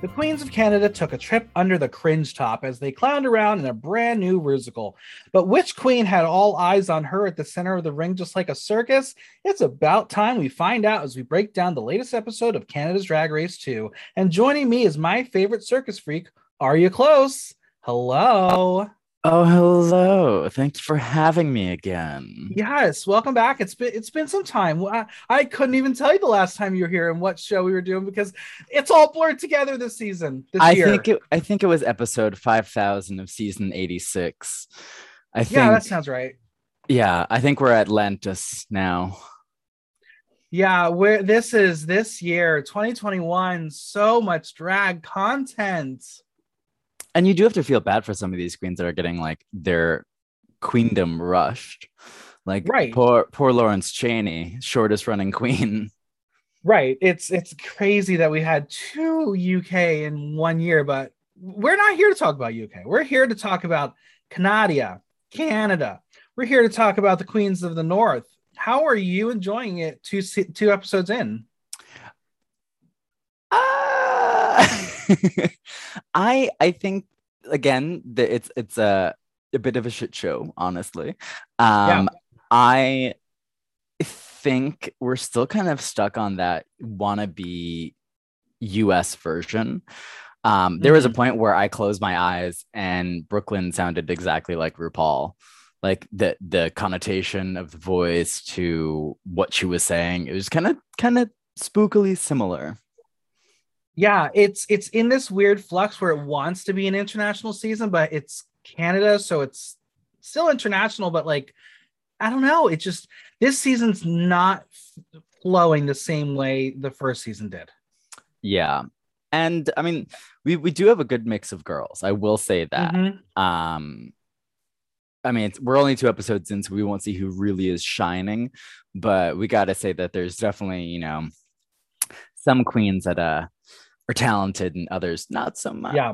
The Queens of Canada took a trip under the cringe top as they clowned around in a brand new musical. But which queen had all eyes on her at the center of the ring, just like a circus? It's about time we find out as we break down the latest episode of Canada's Drag Race 2. And joining me is my favorite circus freak, Are You Close? Hello. Oh, hello. Thank you for having me again. Yes, welcome back. It's been it's been some time. I, I couldn't even tell you the last time you were here and what show we were doing because it's all blurred together this season. This I year. think it I think it was episode 5000 of season 86. I think yeah, that sounds right. Yeah, I think we're at Atlantis now. Yeah, where this is this year, 2021, so much drag content. And you do have to feel bad for some of these queens that are getting like their queendom rushed. Like Right. poor poor Lawrence Chaney, shortest running queen. Right. It's it's crazy that we had two UK in one year, but we're not here to talk about UK. We're here to talk about Canada, Canada. We're here to talk about the Queens of the North. How are you enjoying it two two episodes in? Ah! I I think again that it's it's a a bit of a shit show, honestly. Um I think we're still kind of stuck on that wannabe US version. Um, there was a Mhm. point where I closed my eyes and Brooke Lynn sounded exactly like RuPaul. Like the the connotation of the voice to what she was saying, it was kind of kind of spookily similar. Yeah, it's it's in this weird flux where it wants to be an international season, but it's Canada, so it's still international, but like I don't know, it just this season's not flowing the same way the first season did. Yeah. And I mean, we, we do have a good mix of girls. I will say that. Mhm. Um, I mean, it's, we're only two episodes in, so we won't see who really is shining. But we got to say that there's definitely, you know, some queens that uh, are talented and others not so much. Yeah.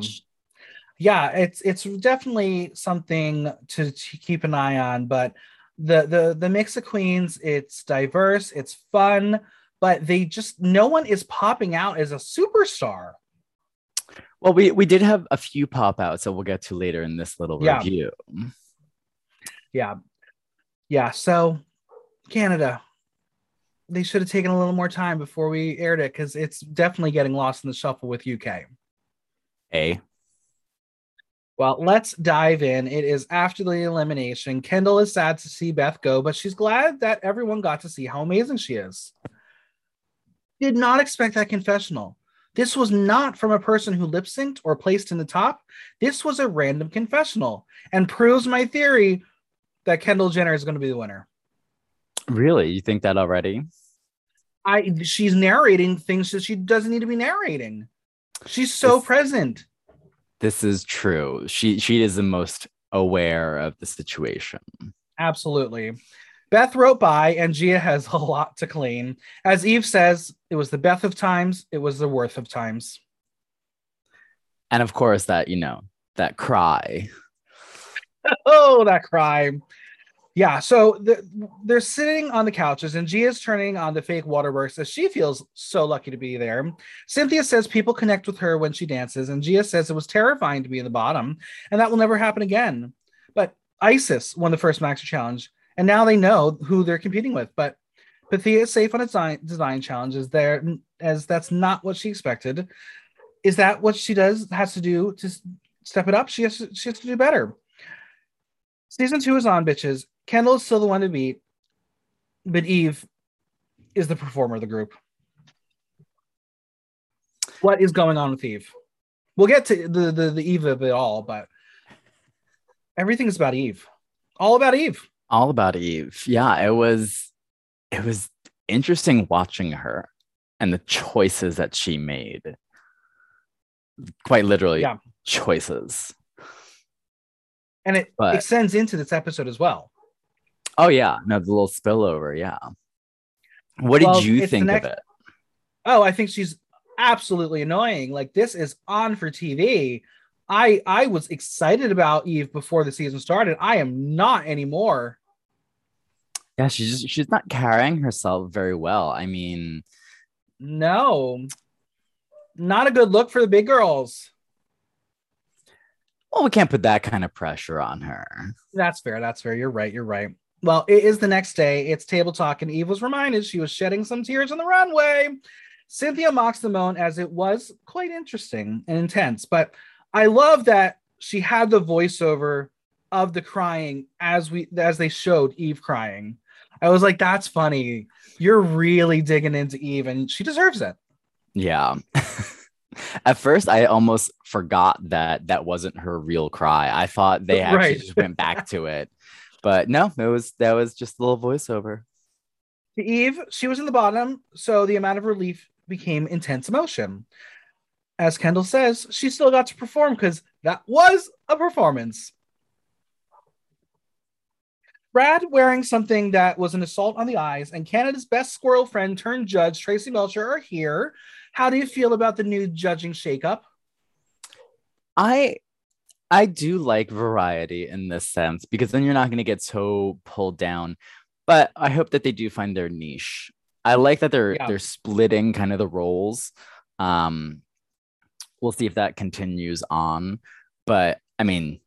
yeah it's it's definitely something to, to keep an eye on but the the the mix of queens it's diverse it's fun but they just no one is popping out as a superstar Well, we, we did have a few pop outs that we'll get to later in this little Yeah. review. yeah yeah so canada they should have taken a little more time before we aired it because it's definitely getting lost in the shuffle with uk A. Well, let's dive in. It is after the elimination. Kendall is sad to see Beth go, but she's glad that everyone got to see how amazing she is. Did not expect that confessional. This was not from a person who lip synced or placed in the top. This was a random confessional and proves my theory that Kendall Gender is going to be the winner. Really? You think that already? I she's narrating things that she doesn't need to be narrating. She's so This- present. This is true. She she is the most aware of the situation. Absolutely. Beth wrote by, and Gia has a lot to clean. As Eve says, it was the Beth of times, it was the worth of times. And of course, that, you know, that cry. Oh, that crime. Yeah, so the, they're sitting on the couches, and Gia's turning on the fake waterworks as she feels so lucky to be there. Synthia says people connect with her when she dances, and Gia says it was terrifying to be in the bottom, and that will never happen again. But Icesis won the first Maxi Challenge, and now they know who they're competing with. But Pythia is safe on its design, design challenges there, as that's not what she expected. Is that what she does has to do to step it up? She has to, she has to do better. Season two is on, bitches. Kendall is still the one to beat, but Eve is the performer of the group. What is going on with Eve? We'll get to the the, the Eve of it all, but everything is about Eve. All about Eve. All about Eve. Yeah, it was it was interesting watching her and the choices that she made. Quite literally, Yeah. choices. And it But- extends into this episode as well. Oh yeah, no, the little spillover. Yeah. What Well, did you think next- of it? Oh, I think she's absolutely annoying. Like this is on for TV. I I was excited about Eve before the season started. I am not anymore. Yeah, she's just, she's not carrying herself very well. I mean, No. Not a good look for the big girls. well, we can't put that kind of pressure on her. That's fair. That's fair. You're right. You're right. Well, it is the next day. It's table talk, and Eve was reminded she was shedding some tears on the runway. Synthia mocks the moan as it was quite interesting and intense. But I love that she had the voiceover of the crying as we as they showed Eve crying. I was like, that's funny. You're really digging into Eve, and she deserves it. Yeah. At first, I almost forgot that that wasn't her real cry. I thought they actually Right. just went back to it, but no, it was that was just a little voiceover. To Eve, she was in the bottom, so the amount of relief became intense emotion. As Kendall says, she still got to perform because that was a performance. Brad wearing something that was an assault on the eyes, and Canada's best squirrel friend turned judge, Traci Melchor, are here. How do you feel about the new judging shakeup? I I do like variety in this sense because then you're not going to get so pulled down. But I hope that they do find their niche. I like that they're Yeah. they're splitting kind of the roles. Um, we'll see if that continues on. But I mean,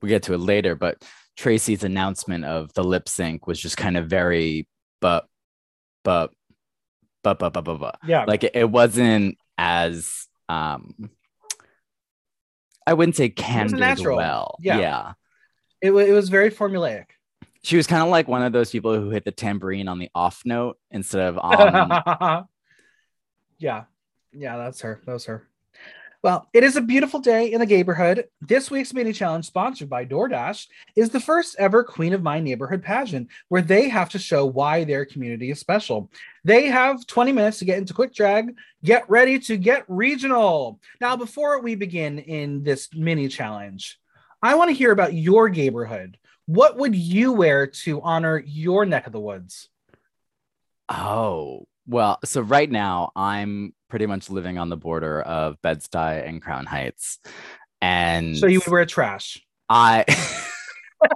we get to it later. But Traci's announcement of the lip sync was just kind of very but but but but but but, but Yeah, like it, it wasn't as um i wouldn't say candid natural. well Yeah. yeah it, wa- it was very formulaic. she was kind of like one of those people who hit the tambourine on the off note instead of on yeah, yeah, that's her. That was her. Well, it is a beautiful day in the neighborhood. This week's mini challenge, sponsored by DoorDash, is the first ever Queen of My Neighborhood pageant where they have to show why their community is special. They have 20 minutes to get into quick drag. Get ready to get regional. Now, before we begin in this mini challenge, I want to hear about your neighborhood. What would you wear to honor your neck of the woods? oh well so right now i'm pretty much living on the border of bed-stuy and crown heights and So you would wear trash. i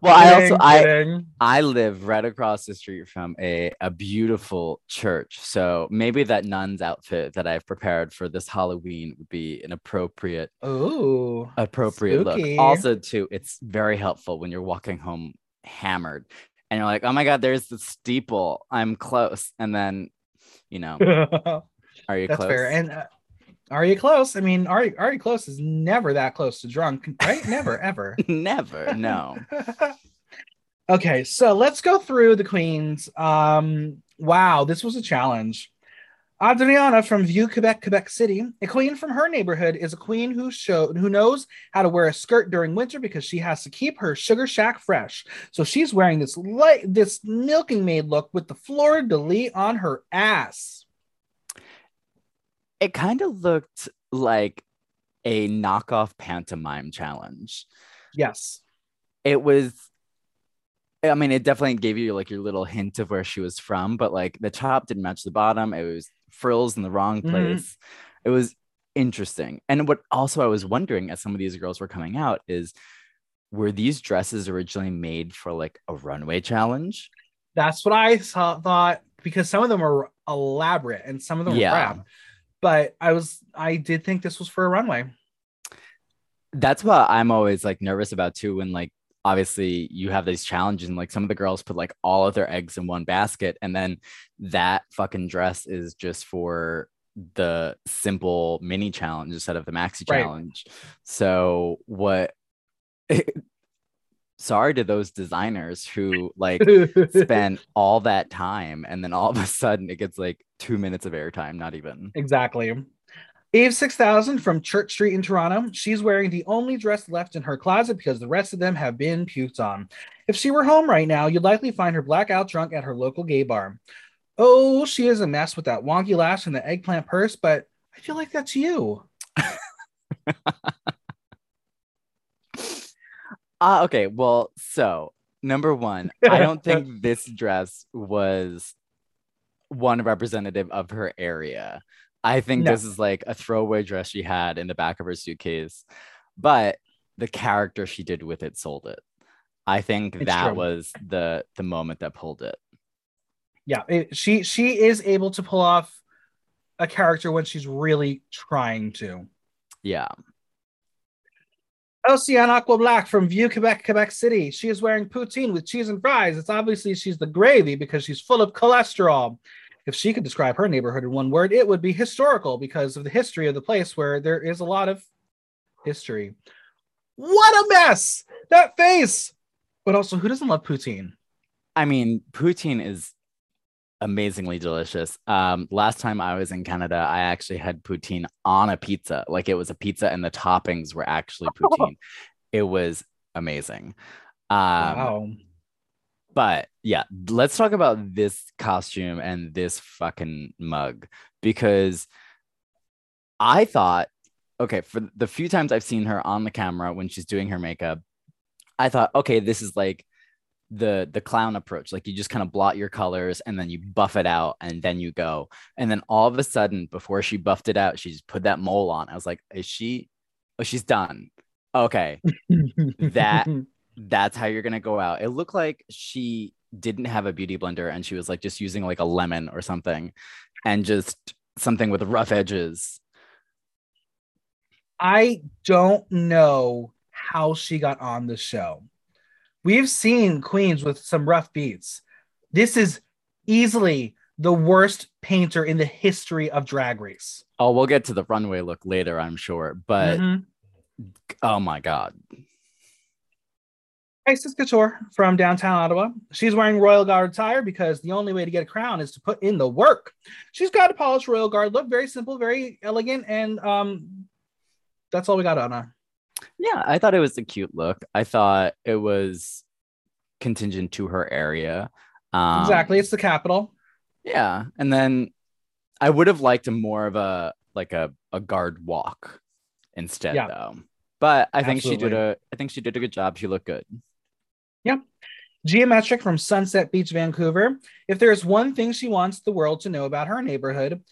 well i also i. I live right across the street from a, a beautiful church. So maybe that nun's outfit that I've prepared for this Halloween would be an appropriate Ooh. appropriate Spooky. look. Also, too, it's very helpful when you're walking home hammered and you're like, oh my god, there's the steeple. I'm close. And then, you know, are you close? fair. And uh, are you close? I mean, are you, are you close is never that close to drunk, right? Never, ever. Never, no. okay, so let's go through the queens. Um, wow, this was a challenge. Adriana from Vieux Quebec, Quebec City, a queen from her neighborhood, is a queen who showed who knows how to wear a skirt during winter because she has to keep her sugar shack fresh. So she's wearing this light, this milking maid look with the fleur de lis on her ass. It kind of looked like a knockoff pantomime challenge. Yes. it was I mean, it definitely gave you like your little hint of where she was from, but like the top didn't match the bottom. It was frills in the wrong Mhm. place. It was interesting. And what also I was wondering as some of these girls were coming out is were these dresses originally made for like a runway challenge? That's what I saw, thought because some of them are elaborate and some of them Yeah. crap. But I was, I did think this was for a runway. That's what I'm always like nervous about too when like obviously you have these challenges and like some of the girls put like all of their eggs in one basket and then that fucking dress is just for the simple mini challenge instead of the maxi Right. challenge. So what sorry to those designers who like spend all that time and then all of a sudden it gets like 2 minutes of airtime not even. exactly. Eve 6000 from Church Street in Toronto. She's wearing the only dress left in her closet because the rest of them have been puked on. If she were home right now, you'd likely find her blackout drunk at her local gay bar. Oh, she is a mess with that wonky lash and the eggplant purse, but I feel like that's you. uh, okay, well, so number one, I don't think this dress was one representative of her area. I think no. this is like a throwaway dress she had in the back of her suitcase, but the character she did with it sold it. I think it's that true. was the the moment that pulled it. Yeah, it, she she is able to pull off a character when she's really trying to. Yeah. Oh, Oceane Aqua-Black from Vieux Quebec, Quebec City. She is wearing poutine with cheese and fries. It's obviously she's the gravy because she's full of cholesterol. If she could describe her neighborhood in one word, it would be historical because of the history of the place where there is a lot of history. What a mess! That face! But also, who doesn't love poutine? I mean, poutine is amazingly delicious. Um, last time I was in Canada, I actually had poutine on a pizza. Like it was a pizza and the toppings were actually poutine. it was amazing. Um, wow. But yeah, let's talk about this costume and this fucking mug because I thought, okay, for the few times I've seen her on the camera when she's doing her makeup, I thought, okay, this is like the the clown approach. Like you just kind of blot your colors and then you buff it out and then you go. And then all of a sudden before she buffed it out she just put that mole on. I was like is she oh she's done. Okay. That that's how you're gonna go out. It looked like she didn't have a beauty blender and she was like just using like a lemon or something and just something with rough edges i don't know how she got on the show We've seen queens with some rough beats. This is easily the worst painter in the history of Drag Race. Oh, we'll get to the runway look later, I'm sure. But mm-hmm. oh my God. Icesis Couture from downtown Ottawa. She's wearing Royal Guard attire because the only way to get a crown is to put in the work. She's got a polished Royal Guard look, very simple, very elegant, and um, that's all we got on her. Yeah, I thought it was a cute look. I thought it was contingent to her area. Um, exactly, it's the capital. Yeah, and then I would have liked a more of a like a, a guard walk instead, yeah. though. But I think Absolutely. she did a I think she did a good job. She looked good. Yeah. Gia Metric from Sunset Beach, Vancouver. If there's one thing she wants the world to know about her neighborhood,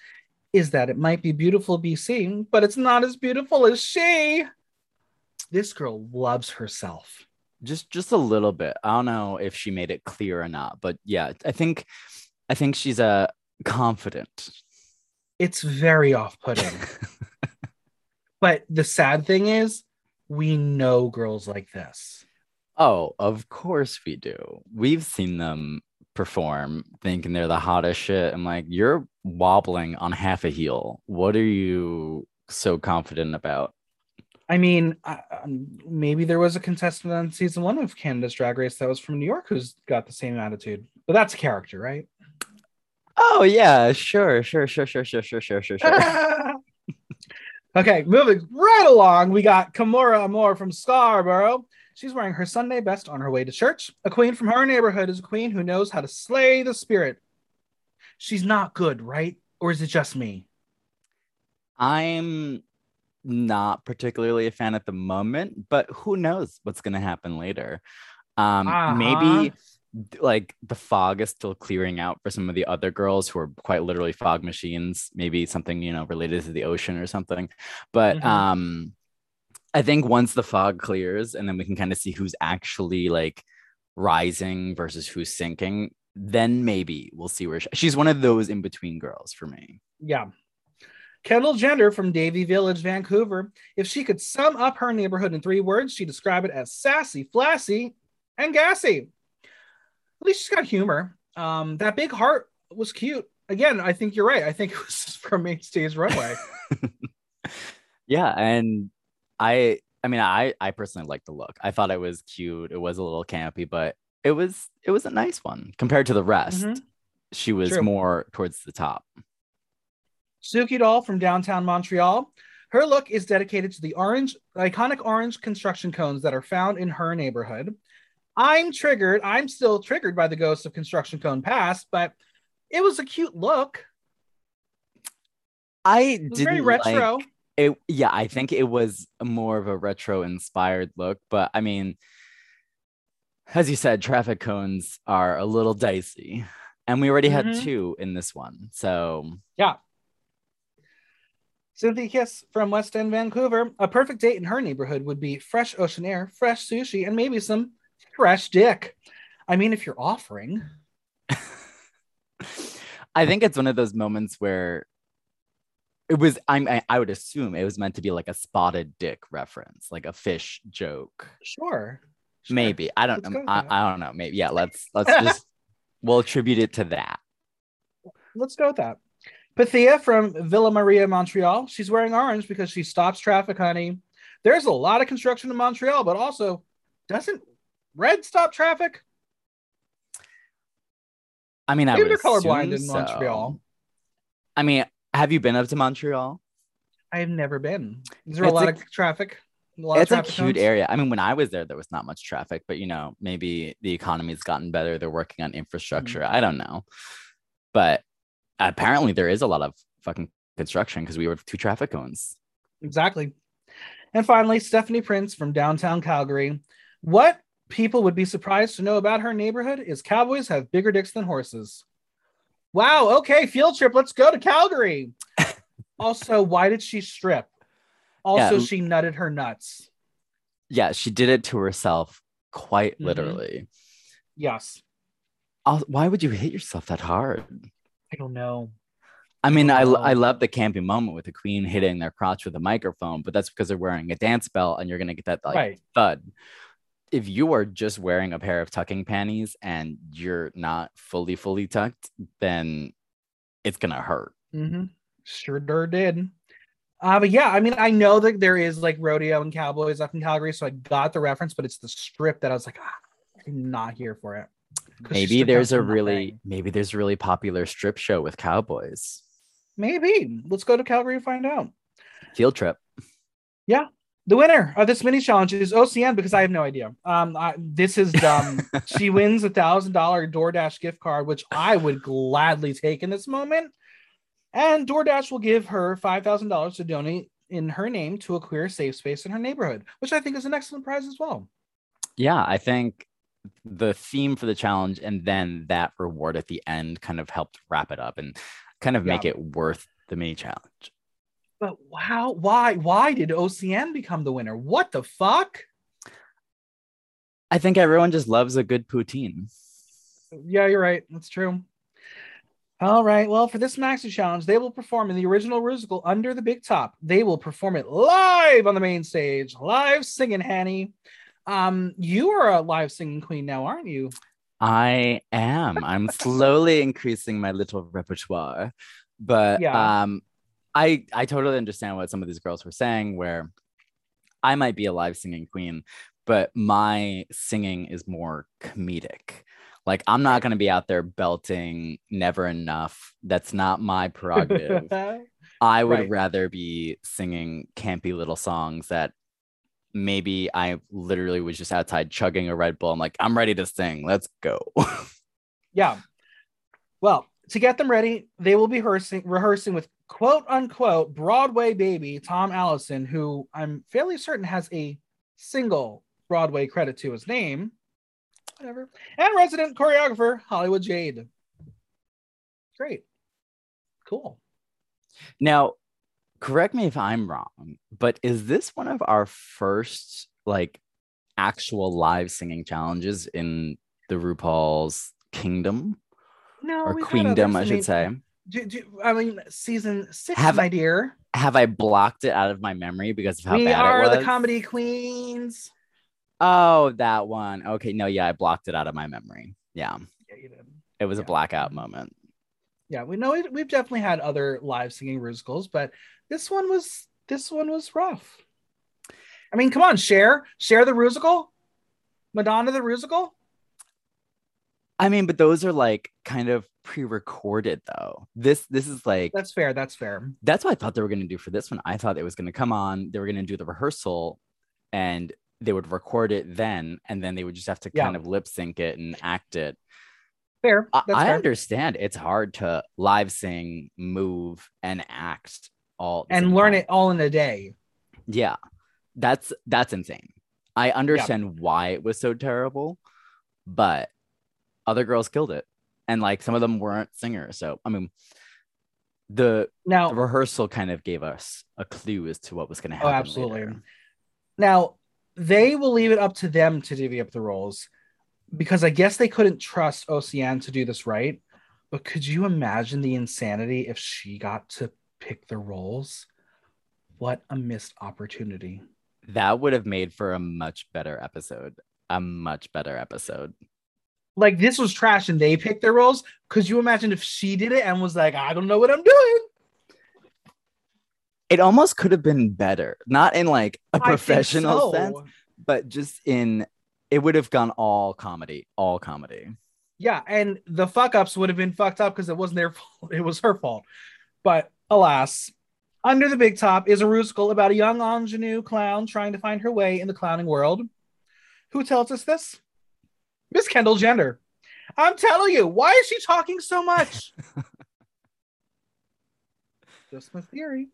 is that it might be beautiful BC, but it's not as beautiful as she this girl loves herself. Just just a little bit. I don't know if she made it clear or not, but yeah, I think I think she's a uh, confident. It's very off-putting. but the sad thing is, we know girls like this. Oh, of course we do. We've seen them perform thinking they're the hottest shit. I'm like, you're wobbling on half a heel. What are you so confident about? I mean, um, maybe there was a contestant on season one of Canada's Drag Race that was from New York who's got the same attitude, but that's a character, right? Oh yeah, sure, sure, sure, sure, sure, sure, sure, sure, sure. okay, moving right along, we got Kimora Amour from Scarborough. She's wearing her Sunday best on her way to church. A queen from her neighborhood is a queen who knows how to slay the spirit. She's not good, right? Or is it just me? I'm not particularly a fan at the moment, but who knows what's going to happen later. Um, uh-huh. Maybe like the fog is still clearing out for some of the other girls who are quite literally fog machines, maybe something, you know, related to the ocean or something. But mm-hmm. um, I think once the fog clears and then we can kind of see who's actually like rising versus who's sinking, then maybe we'll see where she, she's one of those in between girls for me. Yeah, Kendall Gender from Davie Village, Vancouver. If she could sum up her neighborhood in three words, she'd describe it as sassy, flashy, and gassy. At least she's got humor. Um, that big heart was cute. Again, I think you're right. I think it was from Mainstage Runway. yeah, and I I mean I I personally like the look. I thought it was cute. It was a little campy, but it was it was a nice one compared to the rest. Mm-hmm. She was True. more towards the top. Suki Doll from downtown Montreal. Her look is dedicated to the orange, iconic orange construction cones that are found in her neighborhood. I'm triggered. I'm still triggered by the ghost of construction cone past, but it was a cute look. I didn't very retro. like it. Yeah, I think it was more of a retro inspired look, but I mean, as you said, traffic cones are a little dicey, and we already had Mhm. two in this one. So yeah. Synthia Kiss from West End, Vancouver. A perfect date in her neighborhood would be fresh ocean air, fresh sushi, and maybe some fresh dick. I mean, if you're offering. I think it's one of those moments where it was. I'm. I, I would assume it was meant to be like a spotted dick reference, like a fish joke. Sure. Sure. Maybe I don't know. I. I don't know. Maybe yeah. Let's let's just we'll attribute it to that. Let's go with that. Pythia from Villa Maria, Montreal. She's wearing orange because she stops traffic, honey. There's a lot of construction in Montreal, but also, doesn't red stop traffic? I mean, I Maybe would they're colorblind in Montreal. I mean, have you been up to Montreal? I have never been. Is there a lot a- of traffic? A lot of It's a traffic cute cones? area. I mean, when I was there, there was not much traffic, but you know, maybe the economy's gotten better. They're working on infrastructure. Mm-hmm. I don't know, but apparently there is a lot of fucking construction because we were two traffic cones. Exactly. And finally, Stephanie Prince from downtown Calgary. What people would be surprised to know about her neighborhood is cowboys have bigger dicks than horses. Wow. Okay. Field trip. Let's go to Calgary. also, why did she strip? Also, Yeah. she nutted her nuts. Yeah, she did it to herself, quite Mhm. literally. Yes. Al- Why would you hit yourself that hard? I don't know. I mean, I, I love the campy moment with the queen hitting their crotch with a microphone, but that's because they're wearing a dance belt and you're gonna get that like right. thud. If you are just wearing a pair of tucking panties and you're not fully fully tucked, then it's gonna hurt. Mm-hmm. Sure did. Uh, but yeah, I mean, I know that there is like rodeo and cowboys up in Calgary, so I got the reference, but it's the strip that I was like, ah, I'm not here for it. Maybe there's a really nothing. maybe there's a really popular strip show with cowboys. maybe. Let's go to Calgary and find out. Field trip. The winner of this mini challenge is Oceane because I have no idea. Um, I, this is dumb. she wins a thousand dollar DoorDash gift card, which I would gladly take in this moment. And DoorDash will give her five thousand dollars to donate in her name to a queer safe space in her neighborhood, which I think is an excellent prize as well. Yeah, I think the theme for the challenge and then that reward at the end kind of helped wrap it up and kind of make it worth the mini challenge. But wow, why why did Oceane become the winner? What the fuck? I think everyone just loves a good poutine. Yeah, you're right. That's true. All right. Well, for this maxi challenge, they will perform in the original musical Under the Big Top. They will perform it live on the main stage, live singing, Hanny. Um, you are a live singing queen now, aren't you? I am. I'm slowly increasing my little repertoire. But Yeah. um I I totally understand what some of these girls were saying where I might be a live singing queen, but my singing is more comedic. Like I'm not going to be out there belting never enough. That's not my prerogative. I would Right. rather be singing campy little songs that maybe I literally was just outside chugging a Red Bull. I'm like, I'm ready to sing. Let's go. yeah. Well, to get them ready, they will be rehearsing, rehearsing with quote unquote Broadway baby Tom Allison, who I'm fairly certain has a single Broadway credit to his name. Whatever. And resident choreographer Hollywood Jade. Great. Cool. now, correct me if I'm wrong, but is this one of our first like actual live singing challenges in the RuPaul's kingdom No, or we've queendom, I should say? Do- do- I mean, season six, Have- my dear. Have I blocked it out of my memory because of how we bad it was? We are the comedy queens. Oh, that one. Okay, no, yeah, I blocked it out of my memory. Yeah, Yeah, you did. it was a blackout moment. Yeah, we know it, we've definitely had other live singing musicals, but this one was this one was rough. I mean, come on, Cher Cher the musical, Madonna the musical. I mean, but those are like kind of pre-recorded though. This this is like that's fair. That's fair. That's what I thought they were gonna do for this one. I thought it was gonna come on, they were gonna do the rehearsal and they would record it then, and then they would just have to yeah. kind of lip sync it and act it. Fair. I, I understand it's hard to live sing, move, and act all and learn time. it all in a day. Yeah, that's that's insane. I understand yeah. why it was so terrible, but other girls killed it, and like some of them weren't singers. So I mean, the now the rehearsal kind of gave us a clue as to what was going to oh, happen. Oh, absolutely. Later. Now they will leave it up to them to divvy up the roles because I guess they couldn't trust Oceane to do this right. But could you imagine the insanity if she got to pick the roles? What a missed opportunity. That would have made for a much better episode. A much better episode. Like this was trash and they picked their roles. Could you imagine if she did it and was like, I don't know what I'm doing? It almost could have been better. Not in like a professional so. sense, but just in it would have gone all comedy, all comedy. Yeah, and the fuck ups would have been fucked up because it wasn't their fault. It was her fault. But alas, under the Big Top is a musical about a young ingenue clown trying to find her way in the clowning world. Who tells us this? Miss Kendall Gender. I'm telling you, why is she talking so much? Just my theory.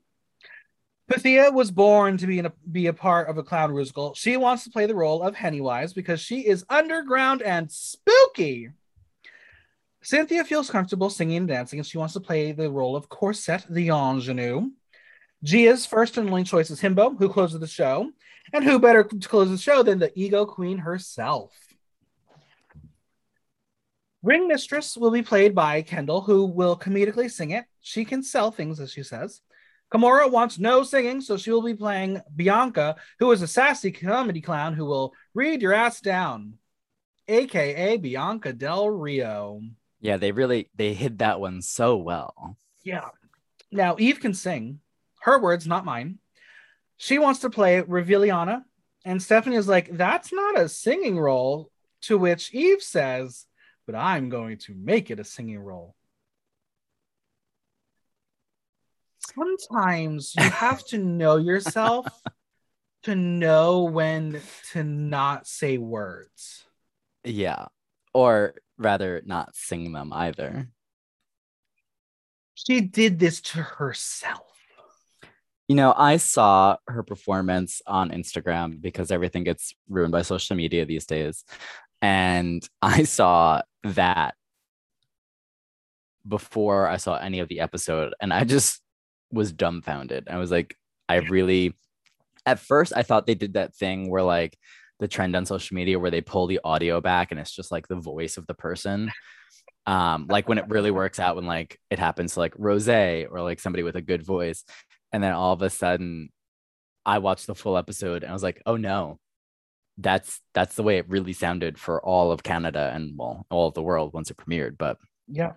Pythia was born to be, in a, be a part of a clown musical. She wants to play the role of Pennywise because she is underground and spooky. Synthia feels comfortable singing and dancing, and she wants to play the role of Corsette the ingenue. Gia's first and only choice is Himbo, who closes the show. And who better to close the show than the ego queen herself? Ring Mistress will be played by Kendall, who will comedically sing it. She can sell things, as she says. Kimora wants no singing, so she will be playing Bianca, who is a sassy comedy clown who will read your ass down, aka Bianca Del Rio. Yeah, they really they hid that one so well. Yeah. Now Eve can sing. Her words, not mine. She wants to play Reviliana, and Stephanie is like, "That's not a singing role." To which Eve says, "But I'm going to make it a singing role." sometimes you have to know yourself to know when to not say words. Yeah. Or rather, not sing them either. She did this to herself. You know, I saw her performance on Instagram because everything gets ruined by social media these days. And I saw that before I saw any of the episode. And I just was dumbfounded. I was like, I really, at first, I thought they did that thing where like the trend on social media where they pull the audio back and it's just like the voice of the person. Um, like when it really works out when like it happens to like Rose or like somebody with a good voice. And then all of a sudden I watched the full episode and I was like, oh no, that's that's the way it really sounded for all of Canada and well, all of the world once it premiered. But yeah.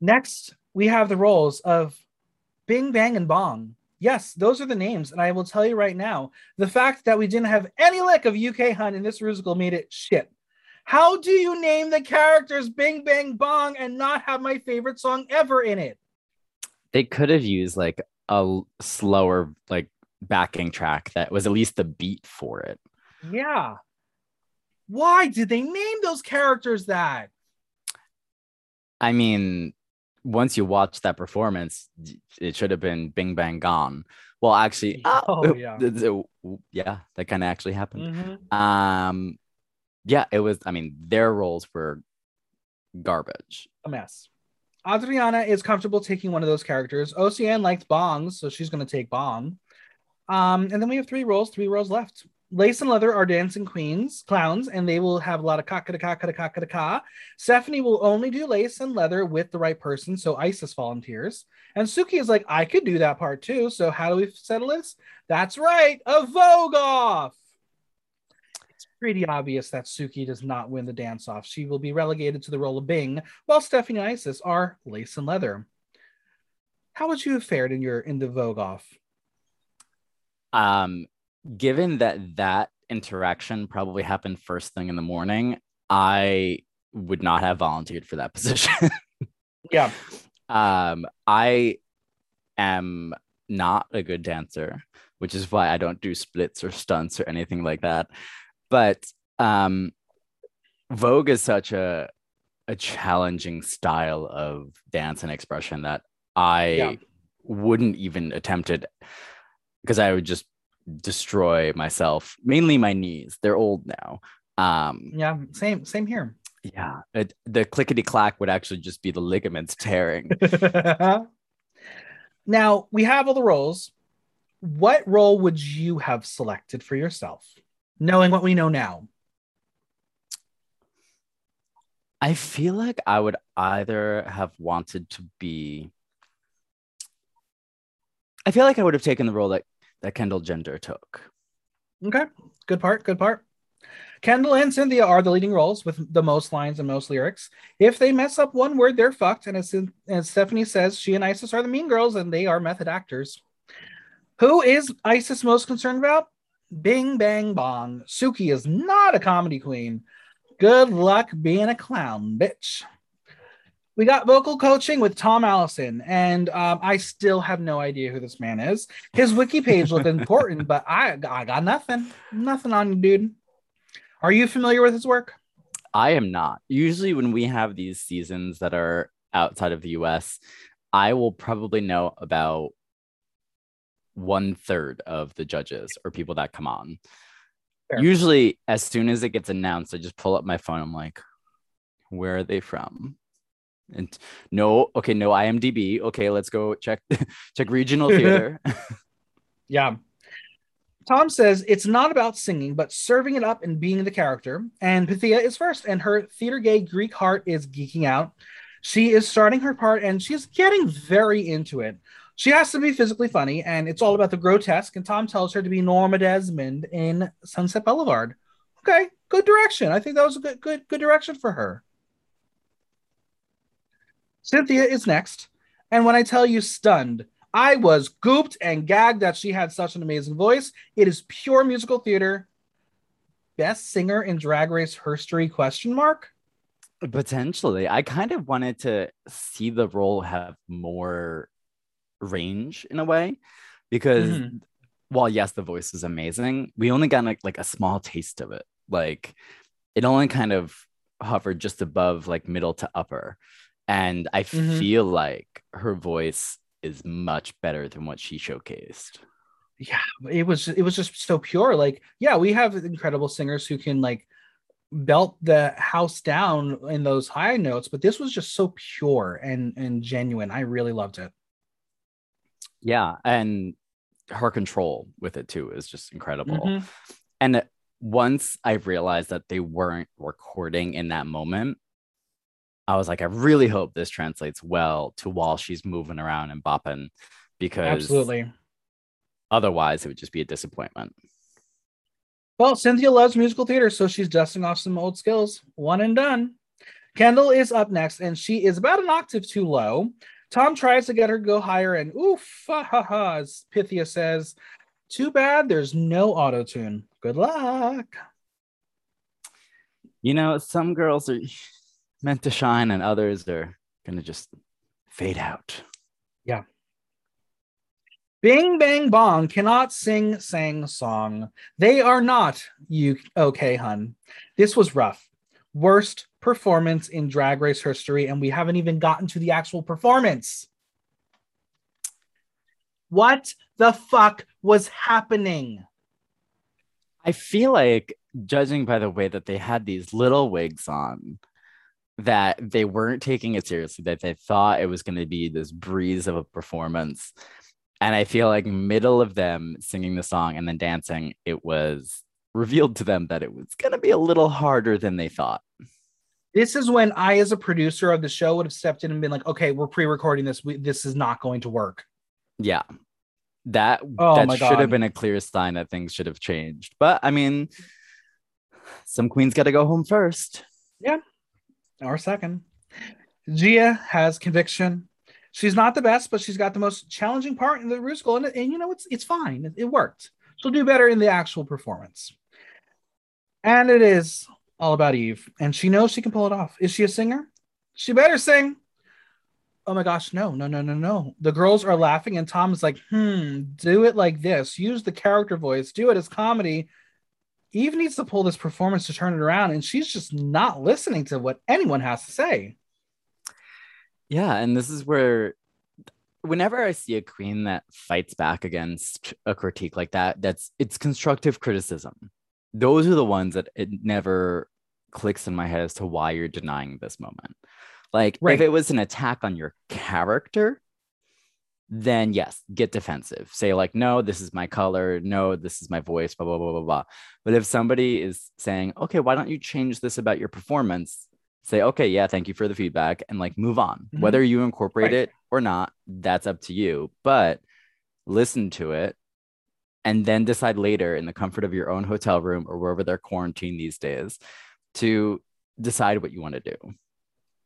Next, we have the roles of Bing Bang and Bong. Yes, those are the names. And I will tell you right now, the fact that we didn't have any lick of UK Hun in this musical made it shit. How do you name the characters Bing Bang Bong and not have my favorite song ever in it? They could have used like a slower, like backing track that was at least the beat for it. Yeah. Why did they name those characters that? I mean, once you watch that performance, it should have been Bing Bang Gone. Well, actually, oh, yeah. yeah, that kind of actually happened. Mm-hmm. Um, yeah, it was. I mean, their roles were garbage. A mess. Adriana is comfortable taking one of those characters. Oceane likes bongs, so she's going to take bong. Um, and then we have three roles, three roles left. Lace and Leather are dancing queens, clowns, and they will have a lot of ka ka ka ka ka ka ka. Stephanie will only do Lace and Leather with the right person, so Icesis volunteers. And Suki is like, I could do that part too. So how do we settle this? That's right, a Vogue off. It's pretty obvious that Suki does not win the dance off. She will be relegated to the role of Bing, while Stephanie and Icesis are Lace and Leather. How would you have fared in your in the Vogue off? Um, given that that interaction probably happened first thing in the morning, I would not have volunteered for that position. yeah. Um, I am not a good dancer, which is why I don't do splits or stunts or anything like that. But um, Vogue is such a a challenging style of dance and expression that I yeah. wouldn't even attempt it because I would just destroy myself, mainly my knees. They're old now. Um, yeah, same, same here. Yeah, it, the clickety clack would actually just be the ligaments tearing. now we have all the roles. What role would you have selected for yourself, knowing what we know now? I feel like I would either have wanted to be. I feel like I would have taken the role that that Kendall Gender took. Okay, good part. Good part. Kendall and Synthia are the leading roles with the most lines and most lyrics. If they mess up one word, they're fucked. And as, as Stephanie says, she and Icesis are the mean girls and they are method actors. Who is Icesis most concerned about? Bing, bang, bong. Suki is not a comedy queen. Good luck being a clown, bitch. We got vocal coaching with Tom Allison, and um, I still have no idea who this man is. His wiki page looked important, but I, I got nothing. Nothing on you, dude. Are you familiar with his work? I am not. Usually, when we have these seasons that are outside of the US, I will probably know about one third of the judges or people that come on. Fair. Usually, as soon as it gets announced, I just pull up my phone. I'm like, where are they from? And no, okay, no IMDb. Okay, let's go check check regional theater. yeah. Tom says it's not about singing, but serving it up and being the character. And Pythia is first, and her theater gay Greek heart is geeking out. She is starting her part and she's getting very into it. She has to be physically funny, and it's all about the grotesque. And Tom tells her to be Norma Desmond in Sunset Boulevard. Okay, good direction. I think that was a good, good, good direction for her. Synthia is next, and when I tell you stunned, I was gooped and gagged that she had such an amazing voice. It is pure musical theater. Best singer in Drag Race history? Question mark. Potentially, I kind of wanted to see the role have more range in a way because mm-hmm. while yes the voice is amazing we only got like, like a small taste of it like it only kind of hovered just above like middle to upper and i mm-hmm. feel like her voice is much better than what she showcased yeah it was it was just so pure like yeah we have incredible singers who can like belt the house down in those high notes but this was just so pure and and genuine i really loved it yeah, and her control with it too is just incredible. Mm-hmm. And once I realized that they weren't recording in that moment, I was like, I really hope this translates well to while she's moving around and bopping, because absolutely, otherwise it would just be a disappointment. Well, Synthia loves musical theater, so she's dusting off some old skills. One and done. Kendall is up next, and she is about an octave too low. Tom tries to get her to go higher, and oof, ha ha ha, as Pythia says, too bad there's no auto tune. Good luck. You know, some girls are meant to shine, and others are going to just fade out. Yeah. Bing Bang Bong cannot sing sang song. They are not you okay, hun. This was rough. Worst performance in drag race history, and we haven't even gotten to the actual performance. What the fuck was happening? I feel like, judging by the way that they had these little wigs on, that they weren't taking it seriously, that they thought it was going to be this breeze of a performance. And I feel like, middle of them singing the song and then dancing, it was revealed to them that it was going to be a little harder than they thought. This is when I, as a producer of the show, would have stepped in and been like, "Okay, we're pre-recording this. We, this is not going to work." Yeah, that oh that should have been a clear sign that things should have changed. But I mean, some queens got to go home first. Yeah, or second. Gia has conviction. She's not the best, but she's got the most challenging part in the musical, and, and you know it's it's fine. It, it worked. She'll do better in the actual performance. And it is all about Eve, and she knows she can pull it off. Is she a singer? She better sing. Oh my gosh, no, no, no, no, no. The girls are laughing, and Tom is like, hmm, do it like this. Use the character voice, do it as comedy. Eve needs to pull this performance to turn it around, and she's just not listening to what anyone has to say. Yeah, and this is where whenever I see a queen that fights back against a critique like that, that's it's constructive criticism. Those are the ones that it never clicks in my head as to why you're denying this moment. Like right. if it was an attack on your character, then yes, get defensive. Say like, no, this is my color. No, this is my voice. Blah blah blah blah blah. But if somebody is saying, okay, why don't you change this about your performance? Say, okay, yeah, thank you for the feedback, and like move on. Mm-hmm. Whether you incorporate right. it or not, that's up to you. But listen to it and then decide later in the comfort of your own hotel room or wherever they're quarantined these days to decide what you want to do.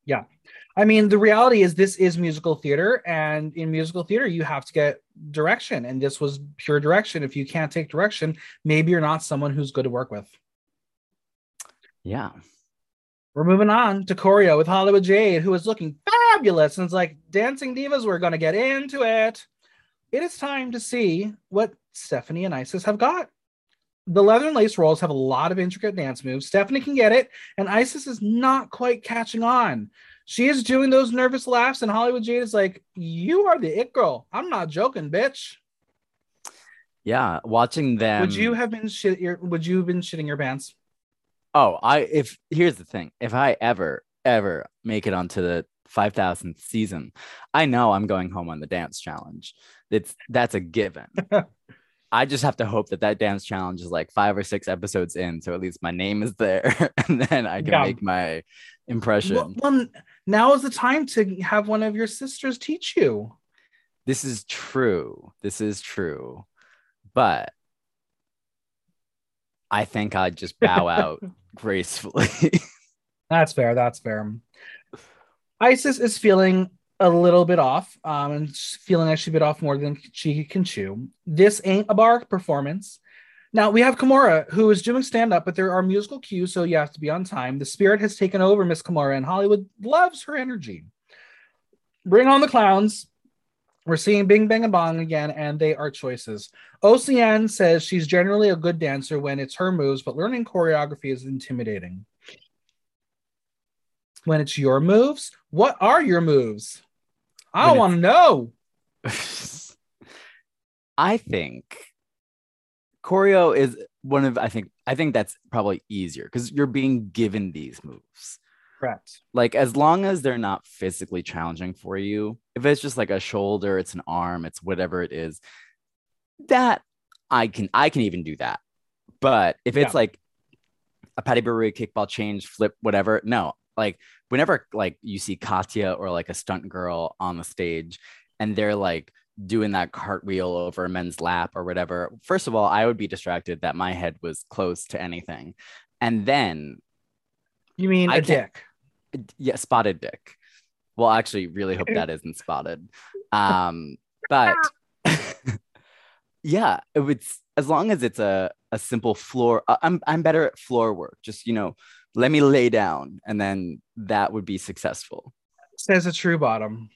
Yeah. I mean, the reality is this is musical theater, and in musical theater, you have to get direction. And this was pure direction. If you can't take direction, maybe you're not someone who's good to work with. Yeah. We're moving on to choreo with Hollywood Jade, who is looking fabulous. And it's like, Dancing Divas, we're going to get into it. It is time to see what Stephanie and Icesis have got the leather and lace rolls have a lot of intricate dance moves. Stephanie can get it, and Icesis is not quite catching on. She is doing those nervous laughs, and Hollywood Jade is like, "You are the it girl. I'm not joking, bitch." Yeah, watching them. Would you have been shit? Your, would you have been shitting your pants? Oh, I if here's the thing: if I ever ever make it onto the five thousandth season, I know I'm going home on the dance challenge. It's that's a given. I just have to hope that that dance challenge is like five or six episodes in, so at least my name is there, and then I can yeah. make my impression. Well, well, now is the time to have one of your sisters teach you. This is true. This is true, but I think I'd just bow out gracefully. that's fair. That's fair. Icesis is feeling a little bit off um, and feeling like she bit off more than she can chew. This ain't a bar performance. Now we have Kimora, who is doing stand up, but there are musical cues, so you have to be on time. The spirit has taken over Miss Kimora, and Hollywood loves her energy. Bring on the clowns. We're seeing Bing Bang and Bong again, and they are choices. Oceane says she's generally a good dancer when it's her moves, but learning choreography is intimidating. When it's your moves, what are your moves? I don't want to know. I think choreo is one of I think I think that's probably easier because you're being given these moves. Correct. Like as long as they're not physically challenging for you, if it's just like a shoulder, it's an arm, it's whatever it is, that I can I can even do that. But if it's yeah. like a pas de bourrée kickball change, flip, whatever, no, like whenever like you see Katya or like a stunt girl on the stage and they're like doing that cartwheel over a men's lap or whatever, first of all, I would be distracted that my head was close to anything. And then you mean I a dick? Yeah, spotted dick. Well, actually, really hope that isn't spotted. Um, but yeah, it's as long as it's a a simple floor. Uh, I'm I'm better at floor work. Just you know, let me lay down and then that would be successful says a true bottom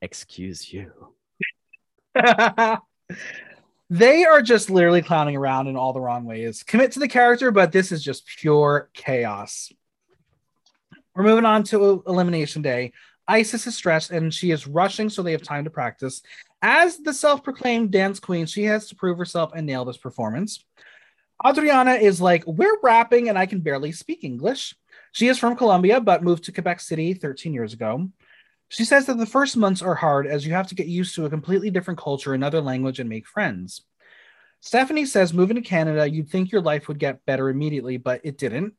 excuse you they are just literally clowning around in all the wrong ways. Commit to the character but this is just pure chaos. We're moving on to elimination day. Icesis is stressed and she is rushing so they have time to practice. As the self-proclaimed dance queen she has to prove herself and nail this performance. Adriana is like, we're rapping and I can barely speak English. She is from Colombia, but moved to Quebec City 13 years ago. She says that the first months are hard as you have to get used to a completely different culture, another language, and make friends. Stephanie says moving to Canada, you'd think your life would get better immediately, but it didn't.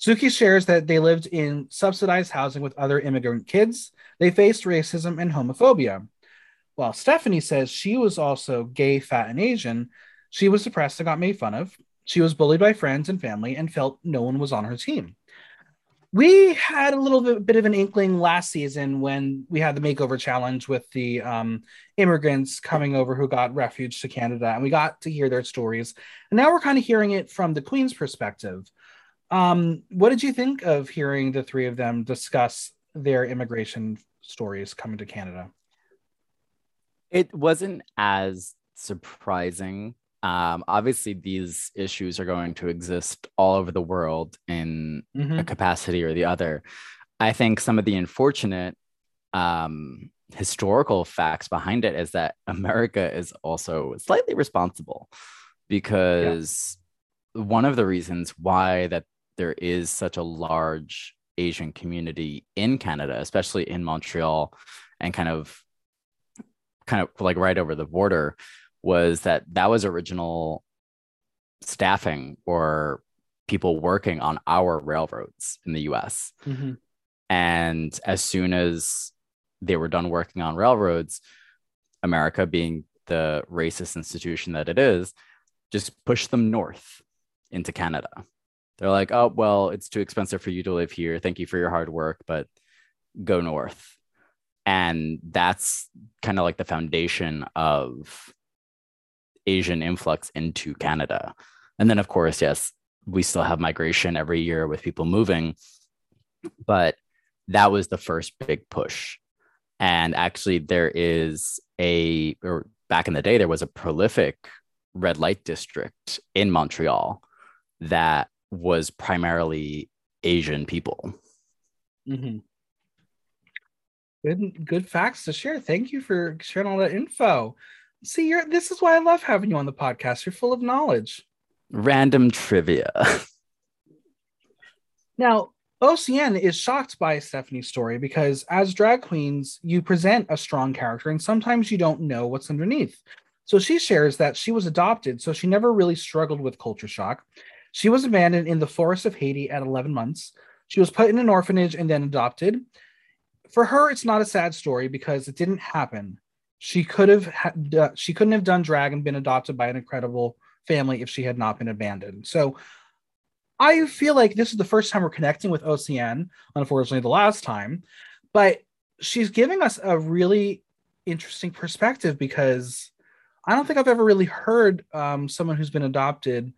Suki shares that they lived in subsidized housing with other immigrant kids. They faced racism and homophobia. While Stephanie says she was also gay, fat, and Asian, she was depressed and got made fun of. She was bullied by friends and family and felt no one was on her team. We had a little bit, bit of an inkling last season when we had the makeover challenge with the um, immigrants coming over who got refuge to Canada, and we got to hear their stories. And now we're kind of hearing it from the Queen's perspective. Um, what did you think of hearing the three of them discuss their immigration stories coming to Canada? It wasn't as surprising. Um, obviously, these issues are going to exist all over the world in mm-hmm. a capacity or the other. I think some of the unfortunate um, historical facts behind it is that America is also slightly responsible because yeah. one of the reasons why that there is such a large Asian community in Canada, especially in Montreal and kind of kind of like right over the border was that that was original staffing or people working on our railroads in the US. Mm-hmm. And as soon as they were done working on railroads, America, being the racist institution that it is, just pushed them north into Canada. They're like, oh, well, it's too expensive for you to live here. Thank you for your hard work, but go north. And that's kind of like the foundation of Asian influx into Canada. And then, of course, yes, we still have migration every year with people moving, but that was the first big push. And actually, there is a, or back in the day, there was a prolific red light district in Montreal that was primarily Asian people. Mm-hmm. Good, good facts to share. Thank you for sharing all that info. See, you're this is why I love having you on the podcast. You're full of knowledge. Random trivia. now, Oceane is shocked by Stephanie's story because as drag queens, you present a strong character and sometimes you don't know what's underneath. So she shares that she was adopted, so she never really struggled with culture shock. She was abandoned in the forest of Haiti at 11 months. She was put in an orphanage and then adopted. For her, it's not a sad story because it didn't happen. She could have ha- she couldn't have done drag and been adopted by an incredible family if she had not been abandoned. So I feel like this is the first time we're connecting with Oceane, unfortunately, the last time, but she's giving us a really interesting perspective because I don't think I've ever really heard um, someone who's been adopted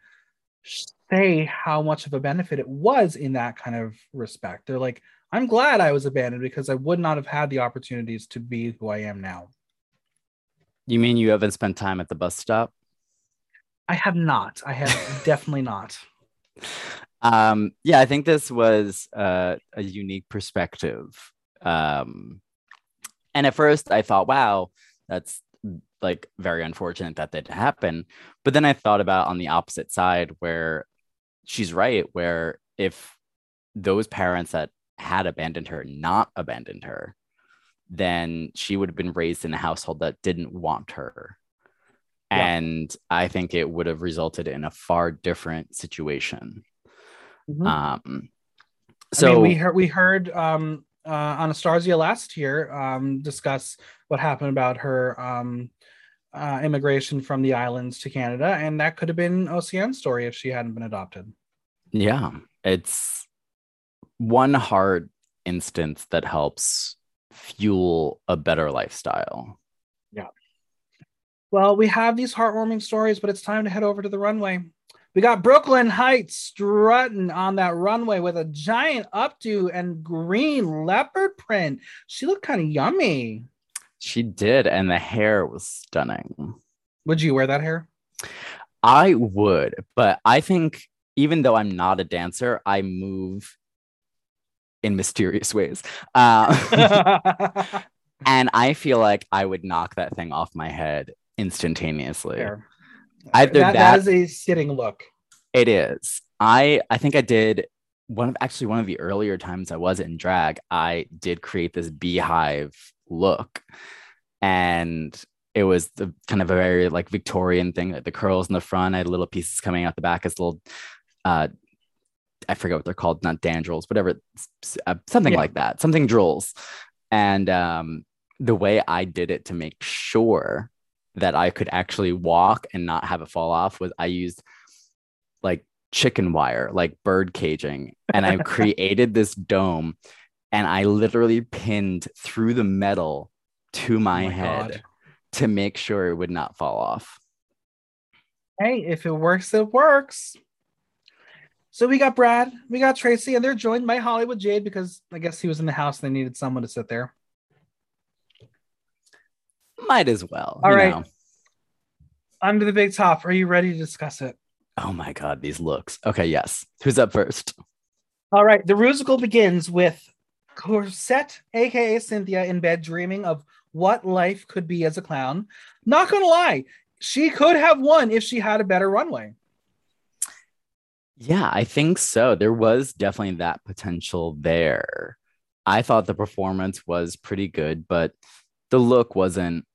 say how much of a benefit it was in that kind of respect. They're like, I'm glad I was abandoned because I would not have had the opportunities to be who I am now. You mean you haven't spent time at the bus stop? I have not. I have definitely not. Um, yeah, I think this was uh, a unique perspective. Um, and at first, I thought, wow, that's like very unfortunate that did happen. But then I thought about on the opposite side where she's right, where if those parents that had abandoned her not abandoned her, then she would have been raised in a household that didn't want her. Yeah. And I think it would have resulted in a far different situation. Mm-hmm. Um, so I mean, we heard we heard um, uh, Anastarzia last year um, discuss what happened about her um, uh, immigration from the islands to Canada, and that could have been Oceane's story if she hadn't been adopted. Yeah, it's one hard instance that helps fuel a better lifestyle. Yeah. Well, we have these heartwarming stories, but it's time to head over to the runway. We got Brooke Lynn Hytes strutting on that runway with a giant updo and green leopard print. She looked kind of yummy. She did, and the hair was stunning. Would you wear that hair? I would, but I think even though I'm not a dancer, I move in mysterious ways. Uh, and I feel like I would knock that thing off my head instantaneously. Fair. Either that, that, that is a sitting look. It is. I I think I did one of actually one of the earlier times I was in drag, I did create this beehive look. And it was the kind of a very like Victorian thing, like the curls in the front. I had little pieces coming out the back as little uh I forget what they're called, not dandrels, whatever, uh, something yeah. like that, something drills. And um, the way I did it to make sure that I could actually walk and not have it fall off was I used like chicken wire, like bird caging, and I created this dome and I literally pinned through the metal to my, oh my head God. to make sure it would not fall off. Hey, if it works, it works. So we got Brad, we got Traci, and they're joined by Hollywood Jade because I guess he was in the house and they needed someone to sit there. Might as well. All right. Know. Under the big top. Are you ready to discuss it? Oh my God, these looks. Okay, yes. Who's up first? All right. The musical begins with Corsette, aka Synthia, in bed dreaming of what life could be as a clown. Not gonna lie, she could have won if she had a better runway. Yeah, I think so. There was definitely that potential there. I thought the performance was pretty good, but the look wasn't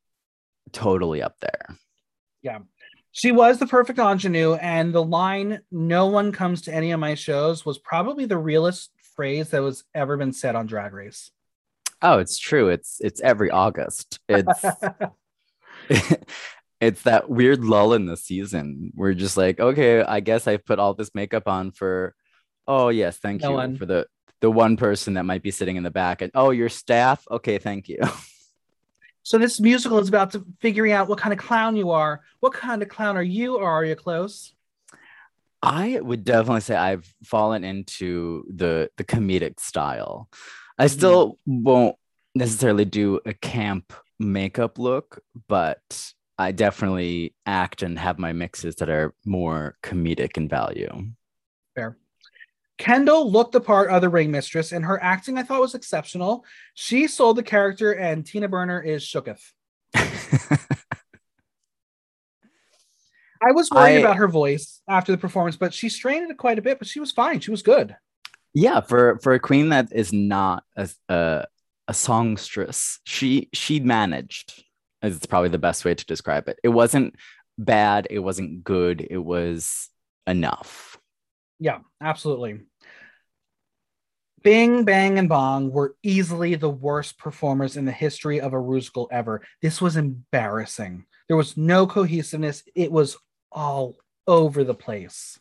totally up there. Yeah. She was the perfect ingenue, and the line "No one comes to any of my shows" was probably the realest phrase that was ever been said on Drag Race. Oh, it's true. It's it's every August. It's it's that weird lull in the season. We're just like, okay, I guess I've put all this makeup on for. Oh yes, thank no you one. for the the one person that might be sitting in the back. And oh, your staff. Okay, thank you. So this musical is about to figuring out what kind of clown you are. What kind of clown are you, or are you close? I would definitely say I've fallen into the the comedic style. I mm-hmm. still won't necessarily do a camp makeup look, but I definitely act and have my mixes that are more comedic in value. Fair. Kendall looked the part of the ring mistress, and her acting I thought was exceptional. She sold the character, and Tina Burner is shooketh. I was worried I, about her voice after the performance, but she strained it quite a bit, but she was fine. She was good. Yeah, for for a queen that is not a a, a songstress, she she managed. It's probably the best way to describe it. It wasn't bad. It wasn't good. It was enough. Yeah, absolutely. Bing, Bang, and Bong were easily the worst performers in the history of a musical ever. This was embarrassing. There was no cohesiveness. It was all over the place.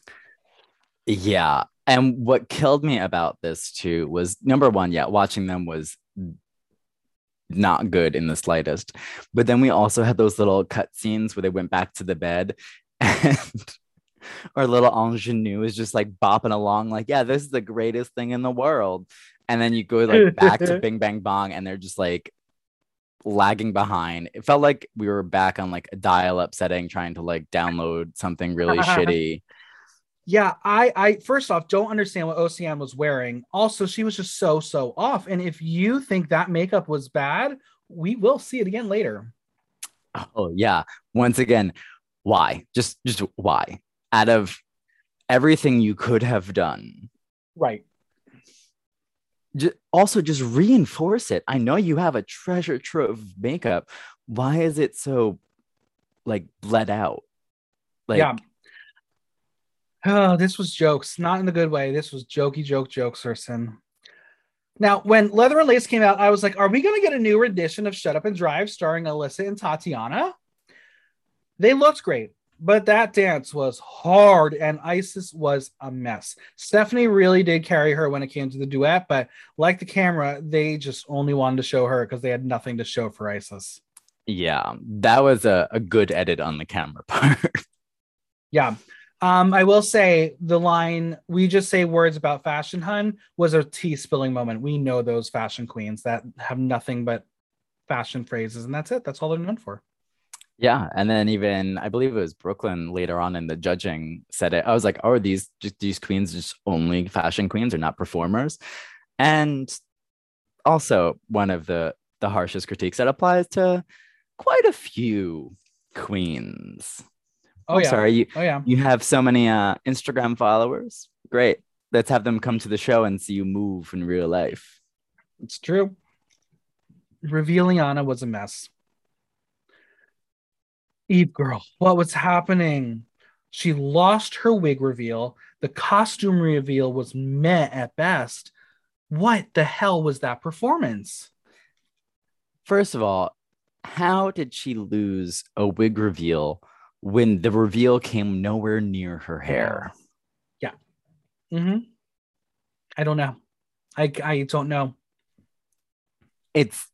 Yeah. And what killed me about this too was number one, yeah, watching them was not good in the slightest. But then we also had those little cut scenes where they went back to the bed and our little ingenue is just like bopping along, like, yeah, this is the greatest thing in the world. And then you go like back to Bing Bang Bong, and they're just like lagging behind. It felt like we were back on like a dial-up setting, trying to like download something really shitty. Yeah, I I first off don't understand what Oceane was wearing. Also, she was just so so off. And if you think that makeup was bad, we will see it again later. Oh yeah. Once again, why? Just just why? out of everything you could have done. Right. Just, also, just reinforce it. I know you have a treasure trove of makeup. Why is it so like bled out? Like, yeah. Oh, this was jokes, not in the good way. This was jokey joke jokes, Urson. Now, when Leather and Lace came out, I was like, are we going to get a new rendition of Shut Up and Drive starring Alyssa and Tatianna? They looked great. But that dance was hard, and Icesis was a mess. Stephanie really did carry her when it came to the duet, but like the camera, they just only wanted to show her because they had nothing to show for Icesis. Yeah, that was a, a good edit on the camera part. yeah. Um, I will say the line "We just say words about fashion, hun" was a tea spilling moment. We know those fashion queens that have nothing but fashion phrases, and that's it. That's all they're known for. Yeah, and then even I believe it was Brooke Lynn later on in the judging said it. I was like, "Oh, are these just these queens just only fashion queens or not performers?" And also one of the the harshest critiques that applies to quite a few queens. Oh, yeah. sorry, you, oh yeah. You have so many uh, Instagram followers. Great. Let's have them come to the show and see you move in real life. It's true. Revealing Anna was a mess. Eve girl, what was happening? She lost her wig reveal. The costume reveal was meh at best. What the hell was that performance? First of all, how did she lose a wig reveal when the reveal came nowhere near her hair? Yeah. Mm-hmm. I don't know. I I don't know. It's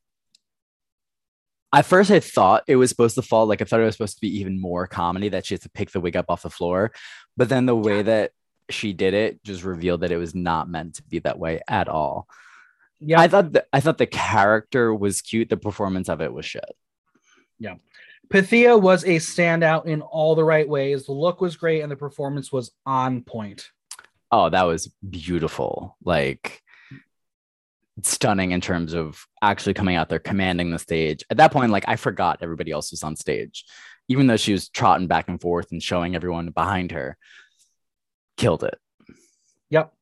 at first I thought it was supposed to fall like I thought it was supposed to be even more comedy that she has to pick the wig up off the floor. But then the way yeah. that she did it just revealed that it was not meant to be that way at all. Yeah, I thought the, I thought the character was cute. The performance of it was shit. Yeah. Pythia was a standout in all the right ways. The look was great and the performance was on point. Oh, that was beautiful. Like stunning in terms of actually coming out there commanding the stage. At that point, like I forgot everybody else was on stage, even though she was trotting back and forth and showing everyone behind her. Killed it. Yep.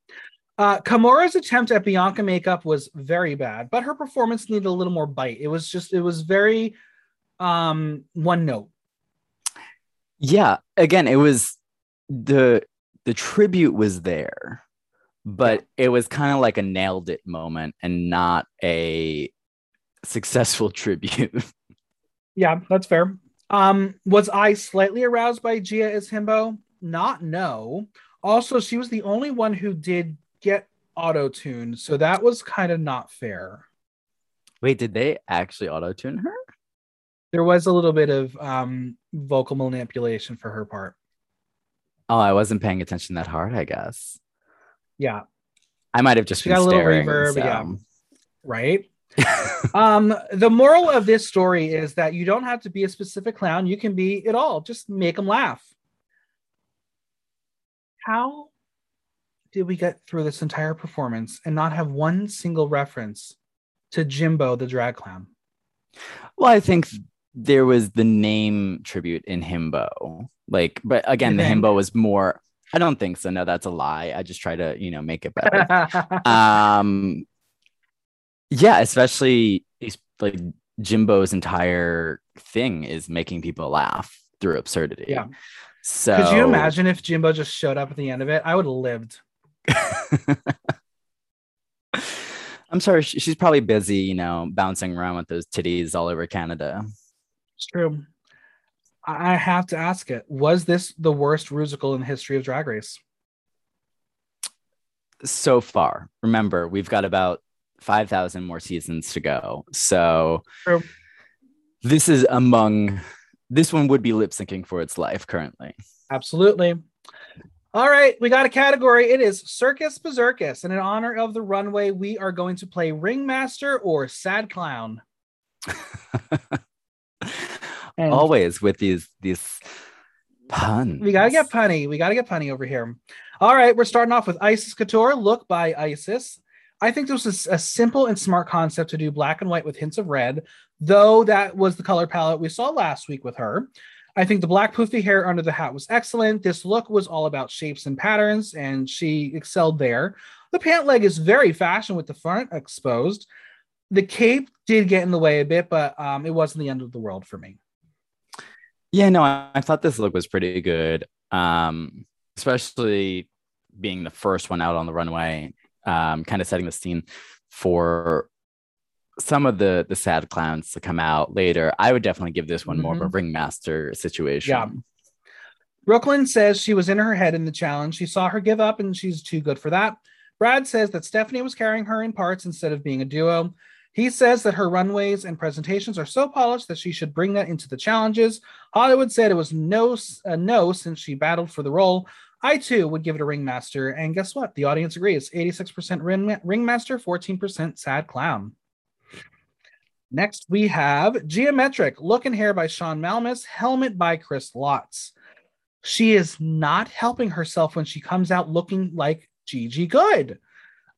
Uh, Kimora's attempt at Bianca makeup was very bad, but her performance needed a little more bite. It was just, it was very um one note. Yeah. Again, it was the the tribute was there but it was kind of like a nailed it moment and not a successful tribute. yeah, that's fair. Um, was I slightly aroused by Gia as Himbo? Not no. Also, she was the only one who did get auto tuned, so that was kind of not fair. Wait, did they actually auto tune her? There was a little bit of um, vocal manipulation for her part. Oh, I wasn't paying attention that hard, I guess. Yeah. I might have just she got a little reverb, so. yeah. Right. um, the moral of this story is that you don't have to be a specific clown. You can be it all. Just make them laugh. How did we get through this entire performance and not have one single reference to Jimbo the drag clown? Well, I think there was the name tribute in Himbo. Like, but again, the Himbo was more I don't think so. No, that's a lie. I just try to, you know, make it better. um, yeah, especially like Jimbo's entire thing is making people laugh through absurdity. Yeah. So could you imagine if Jimbo just showed up at the end of it? I would have lived. I'm sorry, she's probably busy, you know, bouncing around with those titties all over Canada. It's true. I have to ask it. Was this the worst musical in the history of Drag Race? So far. Remember, we've got about 5,000 more seasons to go. So True. this is among, this one would be lip syncing for its life currently. Absolutely. All right, we got a category. It is Circus Berserkus. And in honor of the runway, we are going to play Ringmaster or Sad Clown. And Always with these these puns. We gotta get punny. We gotta get punny over here. All right, we're starting off with Icesis Couture. Look by Icesis. I think this was a simple and smart concept to do black and white with hints of red, though that was the color palette we saw last week with her. I think the black poofy hair under the hat was excellent. This look was all about shapes and patterns, and she excelled there. The pant leg is very fashion with the front exposed. The cape did get in the way a bit, but um, it wasn't the end of the world for me. Yeah, no, I, I thought this look was pretty good. Um, especially being the first one out on the runway, um, kind of setting the scene for some of the the sad clowns to come out later. I would definitely give this one mm-hmm. more of a mm-hmm. ringmaster situation. Yeah. Brooke Lynn says she was in her head in the challenge. She saw her give up and she's too good for that. Brad says that Stephanie was carrying her in parts instead of being a duo. He says that her runways and presentations are so polished that she should bring that into the challenges. Hollywood said it was no, a uh, no since she battled for the role. I too would give it a ringmaster, and guess what? The audience agrees. 86% ring, ringmaster, 14% sad clown. Next, we have Gia Metric Look and Hair by Sean Malmus, Helmet by Chris Lotz. She is not helping herself when she comes out looking like Gigi Goode.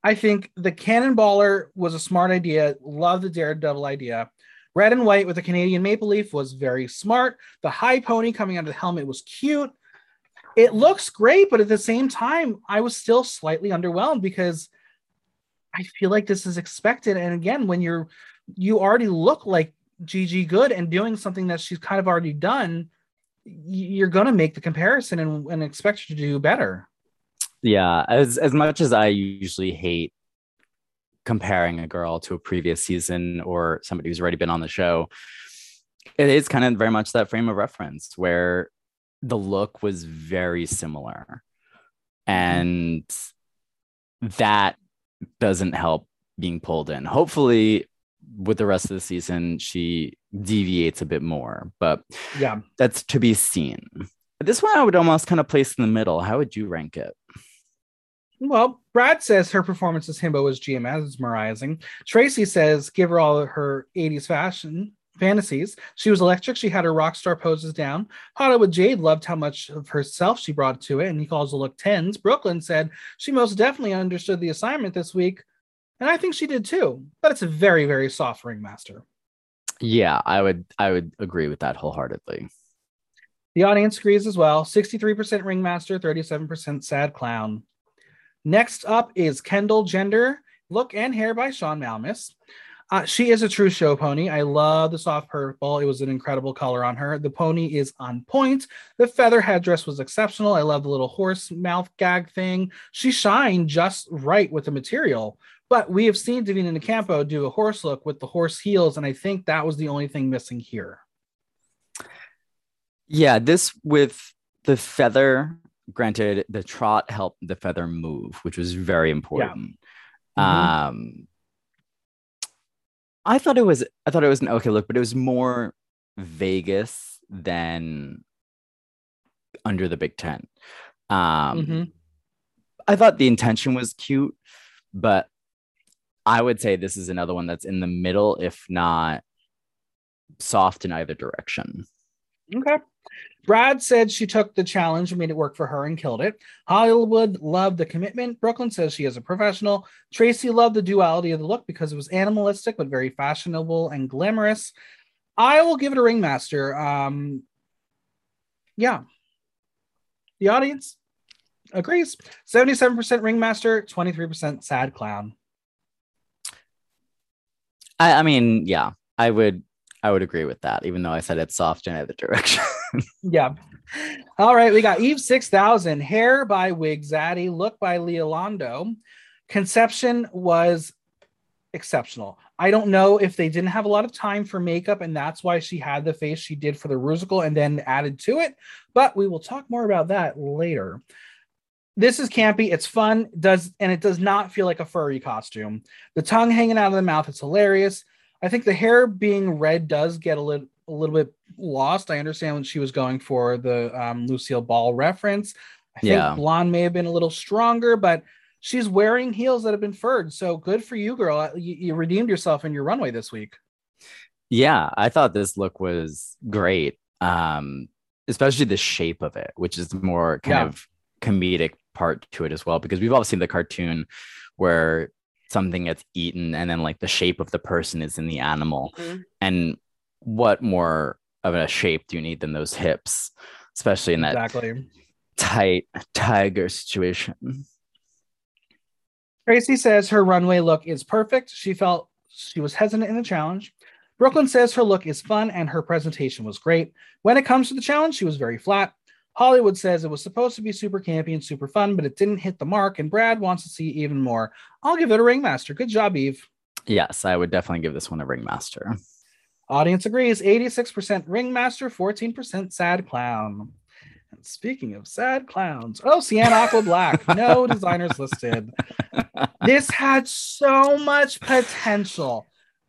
I think the cannonballer was a smart idea. Love the daredevil idea. Red and white with a Canadian maple leaf was very smart. The high pony coming out of the helmet was cute. It looks great, but at the same time, I was still slightly underwhelmed because I feel like this is expected. And again, when you're you already look like Gigi Goode and doing something that she's kind of already done, you're gonna make the comparison and, and expect her to do better yeah as as much as i usually hate comparing a girl to a previous season or somebody who's already been on the show it is kind of very much that frame of reference where the look was very similar. Mm-hmm. and that doesn't help being pulled in. Hopefully with the rest of the season she deviates a bit more but yeah. that's to be seen. This one i would almost kind of place in the middle. How would you rank it Well, Brad says her performance as Himbo was mesmerizing. Traci says give her all her 80s fashion fantasies. She was electric. She had her rock star poses down. Hollywood Jade loved how much of herself she brought to it, and he calls the look tens. Brooke Lynn said she most definitely understood the assignment this week, and I think she did too. But it's a very, very soft ringmaster. Yeah, I would I would agree with that wholeheartedly. The audience agrees as well. 63% ringmaster, 37% sad clown. Next up is Kendall Gender, look and hair by Sean Malmus. Uh, she is a true show pony. I love the soft purple. It was an incredible color on her. The pony is on point. The feather headdress was exceptional. I love the little horse mouth gag thing. She shined just right with the material. But we have seen Divina Campo do a horse look with the horse heels, and I think that was the only thing missing here. Yeah, this with the feather granted the trot helped the feather move which was very important yeah. mm-hmm. um i thought it was i thought it was an okay look but it was more vegas than under the big tent um mm-hmm. i thought the intention was cute but i would say this is another one that's in the middle if not soft in either direction okay Brad said she took the challenge and made it work for her and killed it. Hollywood loved the commitment. Brooke Lynn says she is a professional. Traci loved the duality of the look because it was animalistic but very fashionable and glamorous. I will give it a ringmaster. Um, yeah. The audience agrees. 77% ringmaster, 23% sad clown. I, I mean, yeah, I would I would agree with that, even though I said it's soft in either direction. yeah. All right. We got Eve 6000, Hair by Wig Zaddy, Look by Leolando. Conception was exceptional. I don't know if they didn't have a lot of time for makeup and that's why she had the face she did for the Rusical and then added to it, but we will talk more about that later. This is campy, it's fun, does and it does not feel like a furry costume. The tongue hanging out of the mouth, it's hilarious. I think the hair being red does get a little a little bit lost. I understand when she was going for the um, Lucille Ball reference. I think yeah. blonde may have been a little stronger, but she's wearing heels that have been furred. So good for you, girl. You, you redeemed yourself in your runway this week. Yeah, I thought this look was great. Um, especially the shape of it, which is more kind yeah. of comedic part to it as well, because we've all seen the cartoon where something gets eaten and then like the shape of the person is in the animal mm-hmm. and what more of a shape do you need than those hips especially in that exactly. tight tiger situation traci says her runway look is perfect she felt she was hesitant in the challenge brooke lynn says her look is fun and her presentation was great when it comes to the challenge she was very flat Hollywood says it was supposed to be super campy and super fun, but it didn't hit the mark, and Brad wants to see even more. I'll give it a ringmaster. Good job, Eve. Yes, I would definitely give this one a ringmaster. Audience agrees 86% ringmaster, 14% sad clown. And speaking of sad clowns, oh, Cyan Aqua Black, no designers listed. This had so much potential.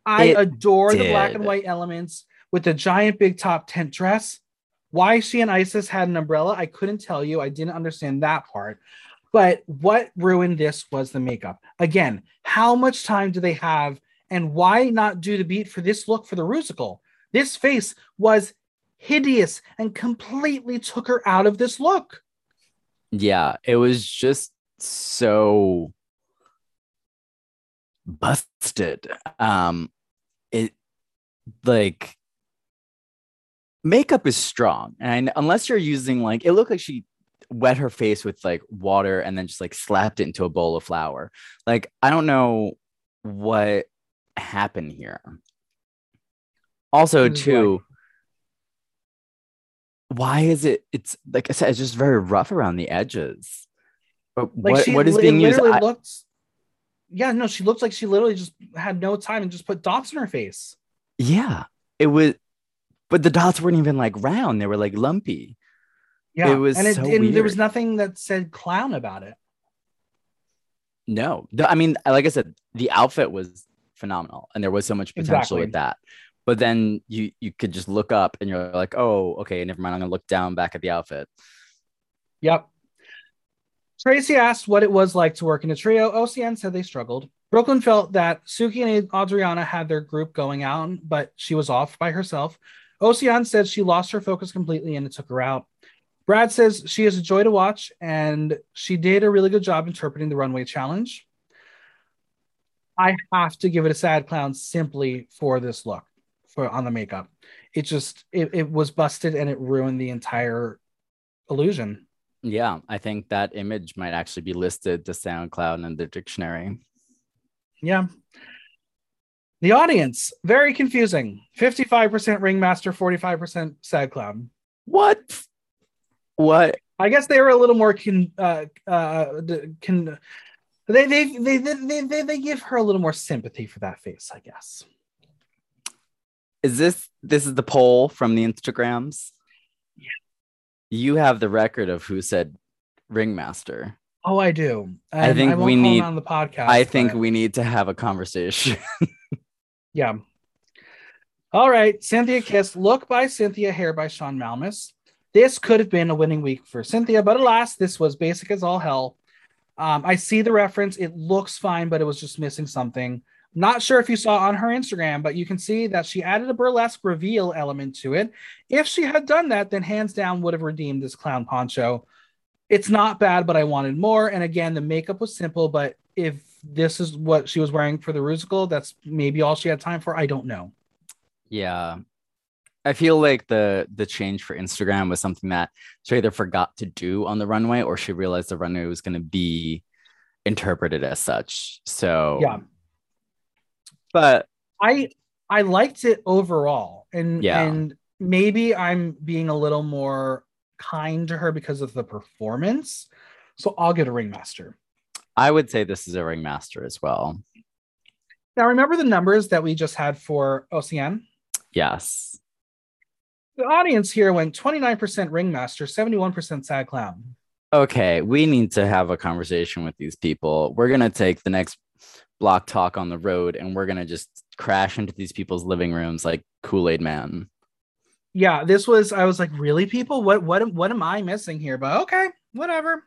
I it adore did. the black and white elements with the giant big top tent dress. Why she and Icesis had an umbrella, I couldn't tell you. I didn't understand that part. But what ruined this was the makeup. Again, how much time do they have? And why not do the beat for this look for the Rusical? This face was hideous and completely took her out of this look. Yeah, it was just so busted. Um it like makeup is strong and unless you're using like it looked like she wet her face with like water and then just like slapped it into a bowl of flour like i don't know what happened here. Also mm, too why is it it's like i said it's just very rough around the edges. But like what, what is being used looked, yeah no she looked like she literally just had no time and just put dots in her face. Yeah it was but the dots weren't even like round; they were like lumpy. Yeah, it was and, it, so and there was nothing that said clown about it. No, I mean, like I said, the outfit was phenomenal, and there was so much potential exactly. with that. But then you you could just look up, and you're like, oh, okay, never mind. I'm gonna look down back at the outfit. Yep. Traci asked what it was like to work in a trio. Oceane said they struggled. brooke lynn felt that Suki and Adriana had their group going out, but she was off by herself. Oceane said she lost her focus completely and it took her out. Brad says she is a joy to watch and she did a really good job interpreting the runway challenge. I have to give it a sad clown simply for this look for on the makeup. It just it, it was busted and it ruined the entire illusion. Yeah, I think that image might actually be listed to SoundCloud in the dictionary. Yeah. The audience, very confusing. 55% Ringmaster, 45% Sad Clown. What? What? I guess they were a little more can uh uh can they they, they they they they give her a little more sympathy for that face, I guess. Is this this is the poll from the Instagrams? Yeah. You have the record of who said ringmaster. Oh, I do. And I think I we need on the podcast. I think we need to have a conversation. yeah. All right, Synthia Kiss, look by Synthia, hair by Sean Malmus. This could have been a winning week for Synthia, but alas, this was basic as all hell. Um, I see the reference. It looks fine, but it was just missing something. Not sure if you saw on her Instagram, but you can see that she added a burlesque reveal element to it. If she had done that, then hands down would have redeemed this clown poncho. It's not bad, but I wanted more. And again, the makeup was simple, but if this is what she was wearing for the Rusical, that's maybe all she had time for. I don't know. Yeah. I feel like the the change for Instagram was something that she either forgot to do on the runway or she realized the runway was going to be interpreted as such. So yeah, but I I liked it overall, and yeah. and maybe I'm being a little more kind to her because of the performance. So I'll get a ringmaster. I would say this is a ringmaster as well. Now remember the numbers that we just had for Oceane? Yes. The audience here went 29% ringmaster, 71% sad clown. Okay, we need to have a conversation with these people. We're going to take the next block talk on the road and we're gonna just crash into these people's living rooms like Kool-Aid Man. Yeah, this was I was like, really, people? What what what am I missing here? But okay, whatever.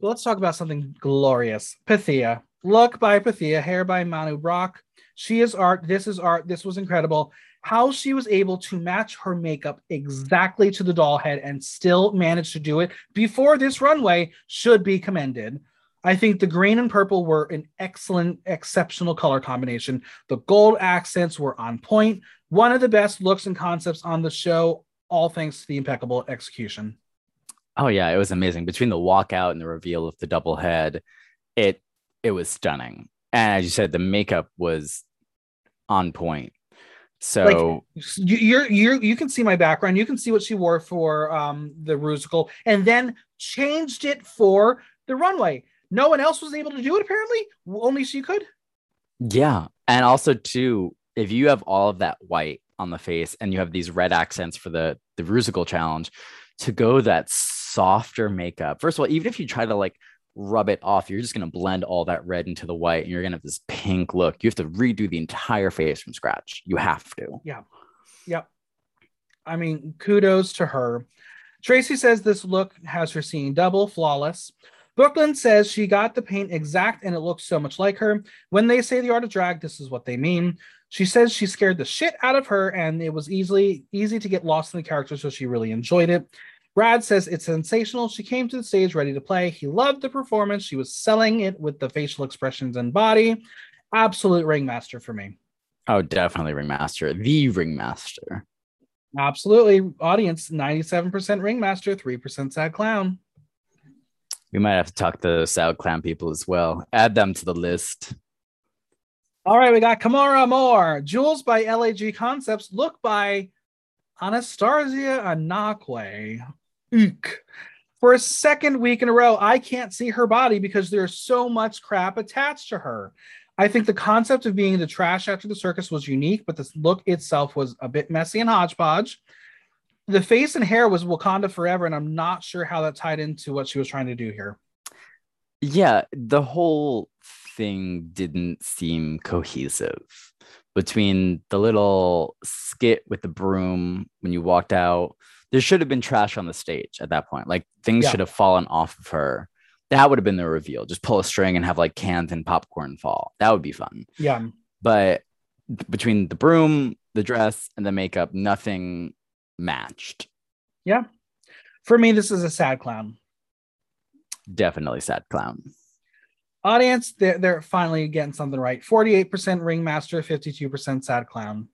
Let's talk about something glorious. Pythia. Look by Pythia, hair by Manu Brock. She is art. This is art. This was incredible. How she was able to match her makeup exactly to the doll head and still manage to do it before this runway should be commended. I think the green and purple were an excellent, exceptional color combination. The gold accents were on point. One of the best looks and concepts on the show, all thanks to the impeccable execution. Oh yeah, it was amazing. Between the walkout and the reveal of the double head, it it was stunning. And as you said, the makeup was on point. So like, you're you're you can see my background. You can see what she wore for um the Rusical, and then changed it for the runway. No one else was able to do it apparently. Only she could. Yeah. And also too if you have all of that white on the face and you have these red accents for the the Rusical challenge to go that softer makeup first of all even if you try to like rub it off you're just going to blend all that red into the white and you're going to have this pink look. You have to redo the entire face from scratch. You have to. Yeah. Yep. I mean kudos to her. Traci says this look has her seeing double flawless. Brooke Lynn says she got the paint exact and it looks so much like her. When they say the art of drag, this is what they mean. She says she scared the shit out of her and it was easily easy to get lost in the character, so she really enjoyed it. Brad says it's sensational. She came to the stage ready to play. He loved the performance. She was selling it with the facial expressions and body. Absolute ringmaster for me. Oh, definitely ringmaster. The ringmaster. Absolutely. Audience 97% ringmaster, 3% sad clown. We might have to talk to sad clown people as well. Add them to the list. All right, we got Kimora Amour, Jules by LAG Concepts, Look by Anastarzia Anaquway. For a second week in a row, I can't see her body because there's so much crap attached to her. I think the concept of being the trash after the circus was unique, but the look itself was a bit messy and hodgepodge the face and hair was Wakanda forever, and I'm not sure how that tied into what she was trying to do here. Yeah, the whole thing didn't seem cohesive between the little skit with the broom when you walked out. There should have been trash on the stage at that point. Like things yeah. should have fallen off of her. That would have been the reveal. Just pull a string and have like cans and popcorn fall. That would be fun. Yeah. But between the broom, the dress, and the makeup, nothing matched. Yeah. For me, this is a sad clown. Definitely sad clown. Audience, they're, they're finally getting something right. 48% ringmaster, 52% sad clown.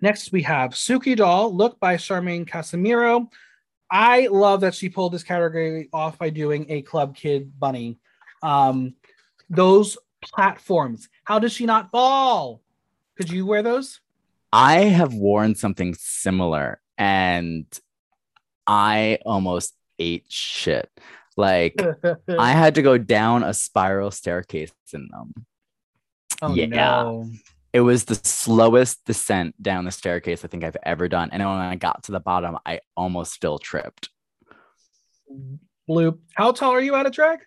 Next, we have Suki Doll, look by Charmaine Casimiro. I love that she pulled this category off by doing a Club Kid bunny. Um, those platforms, how does she not fall? Could you wear those? I have worn something similar and I almost ate shit. Like I had to go down a spiral staircase in them. Oh, yeah. No. It was the slowest descent down the staircase I think I've ever done. And when I got to the bottom, I almost still tripped. Bloop. How tall are you out of drag?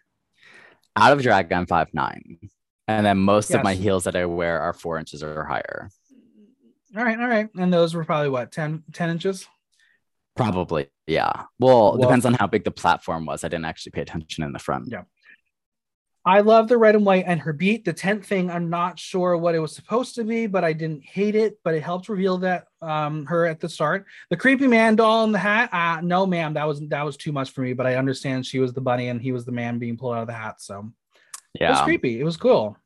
Out of drag, I'm five nine, And then most yes. of my heels that I wear are four inches or higher. All right, all right. And those were probably what, 10, 10 inches? Probably, yeah. Well, well, depends on how big the platform was. I didn't actually pay attention in the front. Yeah. I love the red and white and her beat. The tent thing, I'm not sure what it was supposed to be, but I didn't hate it. But it helped reveal that um her at the start. The creepy man doll in the hat. Uh, no, ma'am, that was that was too much for me. But I understand she was the bunny and he was the man being pulled out of the hat. So yeah, it was creepy. It was cool.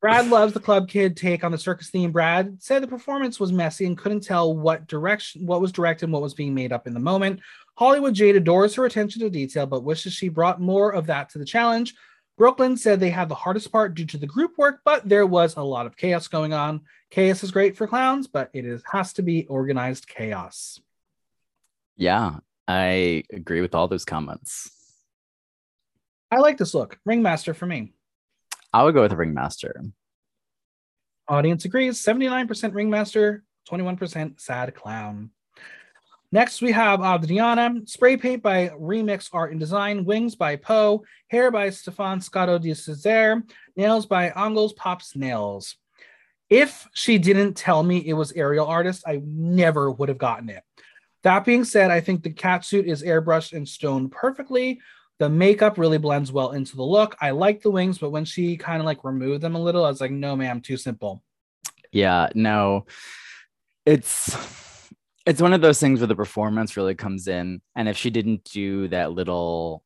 Brad loves the club kid take on the circus theme. Brad said the performance was messy and couldn't tell what direction, what was directed, and what was being made up in the moment. Hollywood Jade adores her attention to detail, but wishes she brought more of that to the challenge. Brooke Lynn said they had the hardest part due to the group work, but there was a lot of chaos going on. Chaos is great for clowns, but it is, has to be organized chaos. Yeah, I agree with all those comments. I like this look. Ringmaster for me. I would go with Ringmaster. Audience agrees. 79% Ringmaster, 21% Sad Clown. Next, we have uh, Adriana. Spray paint by Remix Art and Design. Wings by Poe. Hair by Stefan Scotto de Cesare. Nails by Angles Pops Nails. If she didn't tell me it was aerial artist, I never would have gotten it. That being said, I think the cat suit is airbrushed and stoned perfectly. The makeup really blends well into the look. I like the wings, but when she kind of like removed them a little, I was like, no, ma'am, too simple. Yeah, no, it's it's one of those things where the performance really comes in, and if she didn't do that little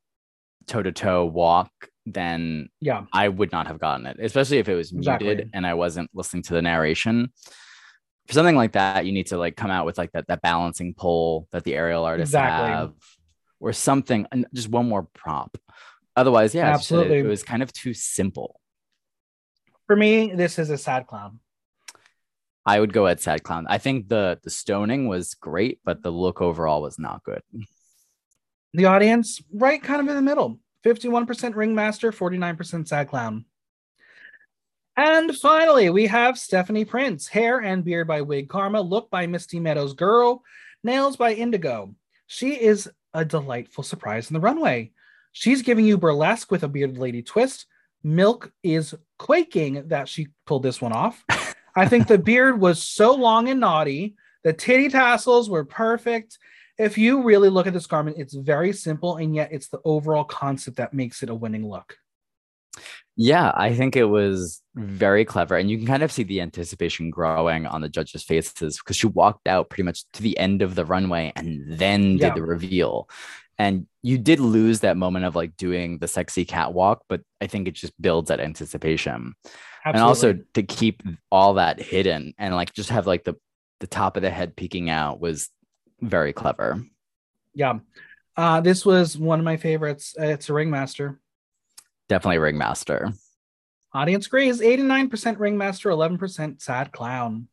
toe to toe walk, then yeah, I would not have gotten it, especially if it was exactly. muted and I wasn't listening to the narration. For something like that, you need to like come out with like that that balancing pole that the aerial artists exactly. have or something, and just one more prop. Otherwise, yeah, absolutely. It, it was kind of too simple. For me, this is a sad clown. I would go at sad clown. I think the the stoning was great, but the look overall was not good. The audience, right, kind of in the middle. 51% ringmaster, 49% sad clown. And finally, we have Stephanie Prince. Hair and beard by Wig Karma, look by Misty Meadows Girl, nails by Indigo. She is a delightful surprise in the runway. She's giving you burlesque with a bearded lady twist. Milk is quaking that she pulled this one off. I think the beard was so long and naughty. The titty tassels were perfect. If you really look at this garment, it's very simple, and yet it's the overall concept that makes it a winning look. Yeah, I think it was very clever. And you can kind of see the anticipation growing on the judges' faces because she walked out pretty much to the end of the runway and then did yeah. the reveal. And you did lose that moment of like doing the sexy catwalk, but I think it just builds that anticipation. Absolutely. And also to keep all that hidden and like just have like the the top of the head peeking out was very clever. Yeah. Uh, this was one of my favorites. It's a ringmaster. Definitely Ringmaster. Audience agrees 89% Ringmaster, 11% Sad Clown.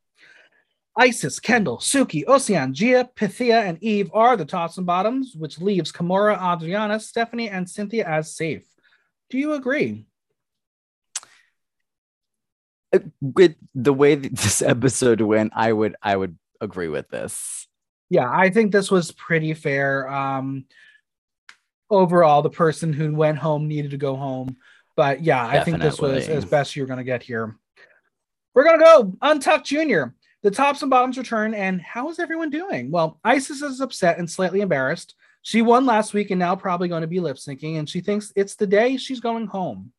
Icesis, Kendall, Suki, Oceane, Gia, Pythia, and Eve are the tops and bottoms, which leaves Kimora, Adriana, Stephanie, and Synthia as safe. Do you agree? With the way this episode went, I would I would agree with this. Yeah, I think this was pretty fair. Um, overall, the person who went home needed to go home. But yeah, Definitely. I think this was as best you're going to get here. We're going to go Untucked Junior. The tops and bottoms return, and how is everyone doing? Well, Icesis is upset and slightly embarrassed. She won last week and now probably going to be lip syncing, and she thinks it's the day she's going home.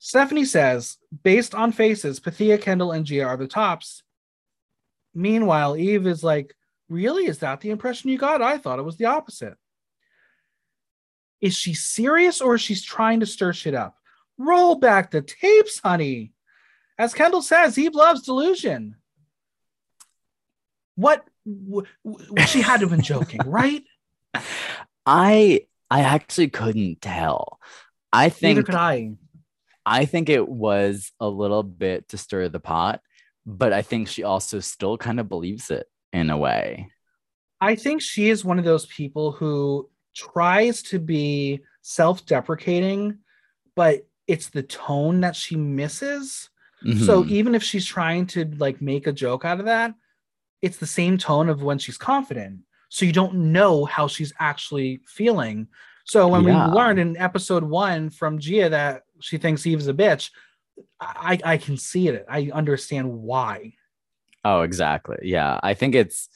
Stephanie says, based on faces, Pythia, Kendall, and Gia are the tops. Meanwhile, Eve is like, Really? Is that the impression you got? I thought it was the opposite. Is she serious or is she trying to stir shit up? Roll back the tapes, honey. As Kendall says, Eve loves delusion. What? W- w- she had to have been joking, right? I I actually couldn't tell. I think Neither could I. I think it was a little bit to stir the pot, but I think she also still kind of believes it in a way. I think she is one of those people who tries to be self deprecating, but it's the tone that she misses. So Mhm. even if she's trying to like make a joke out of that, it's the same tone of when she's confident. So you don't know how she's actually feeling. So when Yeah. we learned in episode one from Gia that she thinks Eve's a bitch, I, I can see it. I understand why. Oh, exactly. Yeah. I think it's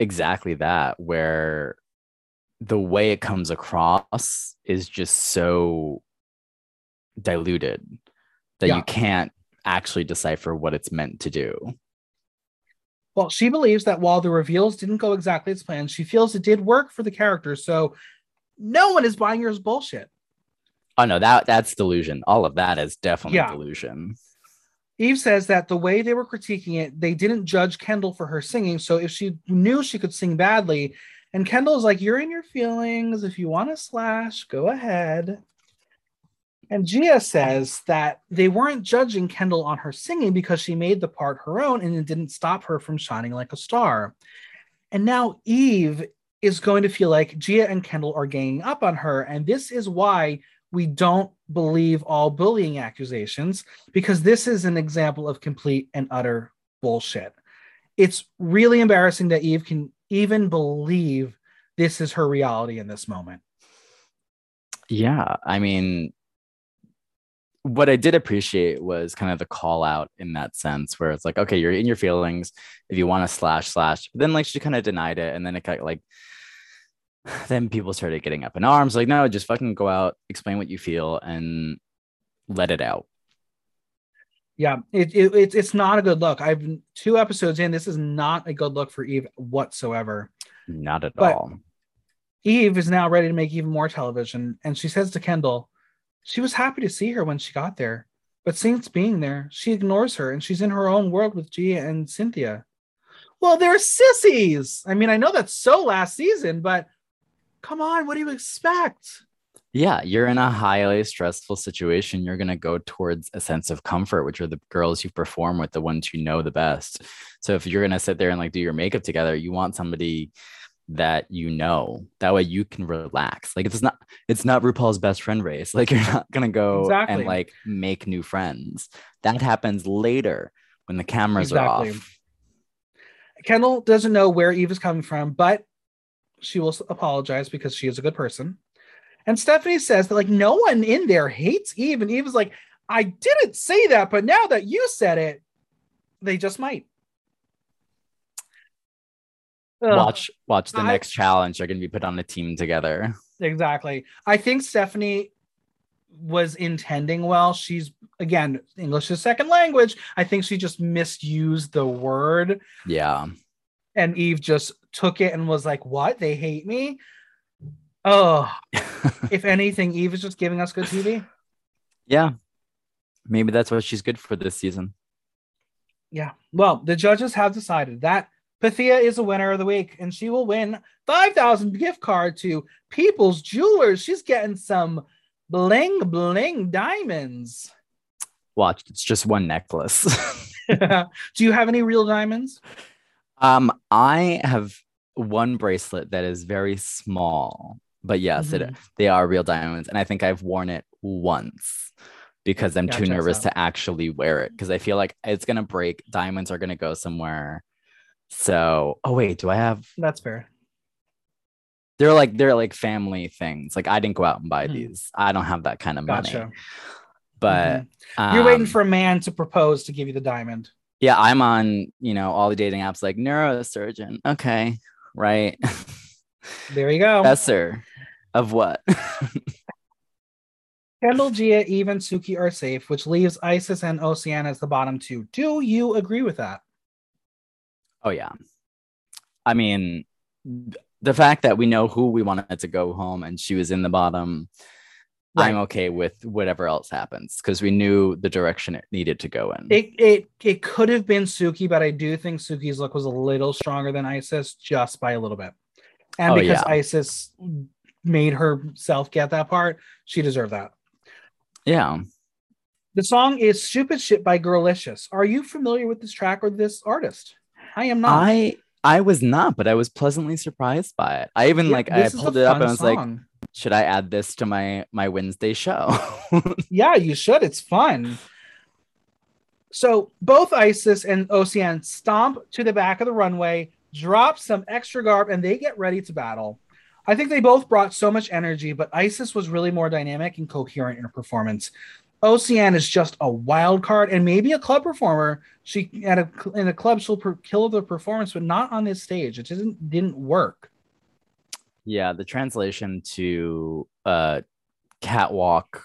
exactly that where the way it comes across is just so diluted that Yeah. you can't actually decipher what it's meant to do. Well, she believes that while the reveals didn't go exactly as planned, she feels it did work for the character. So no one is buying as bullshit. Oh no, that that's delusion. All of that is definitely Yeah. delusion. Eve says that the way they were critiquing it, they didn't judge Kendall for her singing. So if she knew she could sing badly, and Kendall's like, You're in your feelings. If you want to slash, go ahead. And Gia says that they weren't judging Kendall on her singing because she made the part her own and it didn't stop her from shining like a star. And now Eve is going to feel like Gia and Kendall are ganging up on her. And this is why we don't believe all bullying accusations because this is an example of complete and utter bullshit. It's really embarrassing that Eve can even believe this is her reality in this moment. Yeah, I mean, what I did appreciate was kind of the call out in that sense, where it's like, okay, you're in your feelings. If you want to slash slash, but then like she kind of denied it, and then it got like, then people started getting up in arms, like, no, just fucking go out, explain what you feel, and let it out. Yeah, it, it, it it's not a good look. I've two episodes in. This is not a good look for Eve whatsoever. Not at But- all. Eve is now ready to make even more television, and she says to Kendall, she was happy to see her when she got there, but since being there, she ignores her and she's in her own world with Gia and Synthia. Well, they're sissies. I mean, I know that's so last season, but come on, what do you expect? Yeah, you're in a highly stressful situation. You're going to go towards a sense of comfort, which are the girls you perform with, the ones you know the best. So if you're going to sit there and like do your makeup together, you want somebody that you know. That way you can relax. Like it's not it's not RuPaul's best friend race. Like you're not going to go Exactly. and like make new friends. That happens later when the cameras are Exactly. off. Kendall doesn't know where Eve is coming from, but she will apologize because she is a good person. And Stephanie says that like no one in there hates Eve, and Eve is like, I didn't say that, but now that you said it, they just might. Ugh, Watch watch the I- next challenge. They're going to be put on a team together. exactly. I think Stephanie was intending well. She's again English is second language. I think she just misused the word. Yeah. and Eve just took it and was like, "What? They hate me?" Oh, if anything, Eve is just giving us good TV. yeah. Maybe that's what she's good for this season. Yeah. Well, the judges have decided that Pythia is a winner of the week, and she will win five thousand gift card to People's Jewelers. She's getting some bling bling diamonds. Watch, it's just one necklace. Do you have any real diamonds? Um, I have one bracelet that is very small, but yes, it, Mhm. they are real diamonds, and I think I've worn it once because I'm too nervous so- to actually wear it because I feel like it's gonna break. Diamonds are gonna go somewhere. So, oh wait, do I have? That's fair. They're like they're like family things. Like I didn't go out and buy Hmm. these. I don't have that kind of money. Gotcha. But Mhm. You're waiting um, for a man to propose to give you the diamond. Yeah i'm on you know all the dating apps like neurosurgeon okay right There you go. Professor of what? Kendall, Gia, even Suki are safe, which leaves Icesis and Oceane as the bottom two. Do you agree with that? Oh yeah. I mean, the fact that we know who we wanted to go home and she was in the bottom, right. I'm okay with whatever else happens because we knew the direction it needed to go in. It it it could have been Suki, but I do think Suki's look was a little stronger than Icesis just by a little bit. And oh, because yeah. Icesis made herself get that part, she deserved that. Yeah. The song is Stupid Shit by Girlicious. Are you familiar with this track or this artist? I am not. I I was not, but I was pleasantly surprised by it. I even yeah, like I pulled it up and I was song. like, should I add this to my my Wednesday show? yeah, you should. It's fun. So both Icesis and Oceane stomp to the back of the runway, drop some extra garb, and they get ready to battle. I think they both brought so much energy, but Icesis was really more dynamic and coherent in her performance. Oceane is just a wild card and maybe a club performer. She at a in a club she'll per, kill the performance, but not on this stage. It didn't didn't work. Yeah, the translation to uh catwalk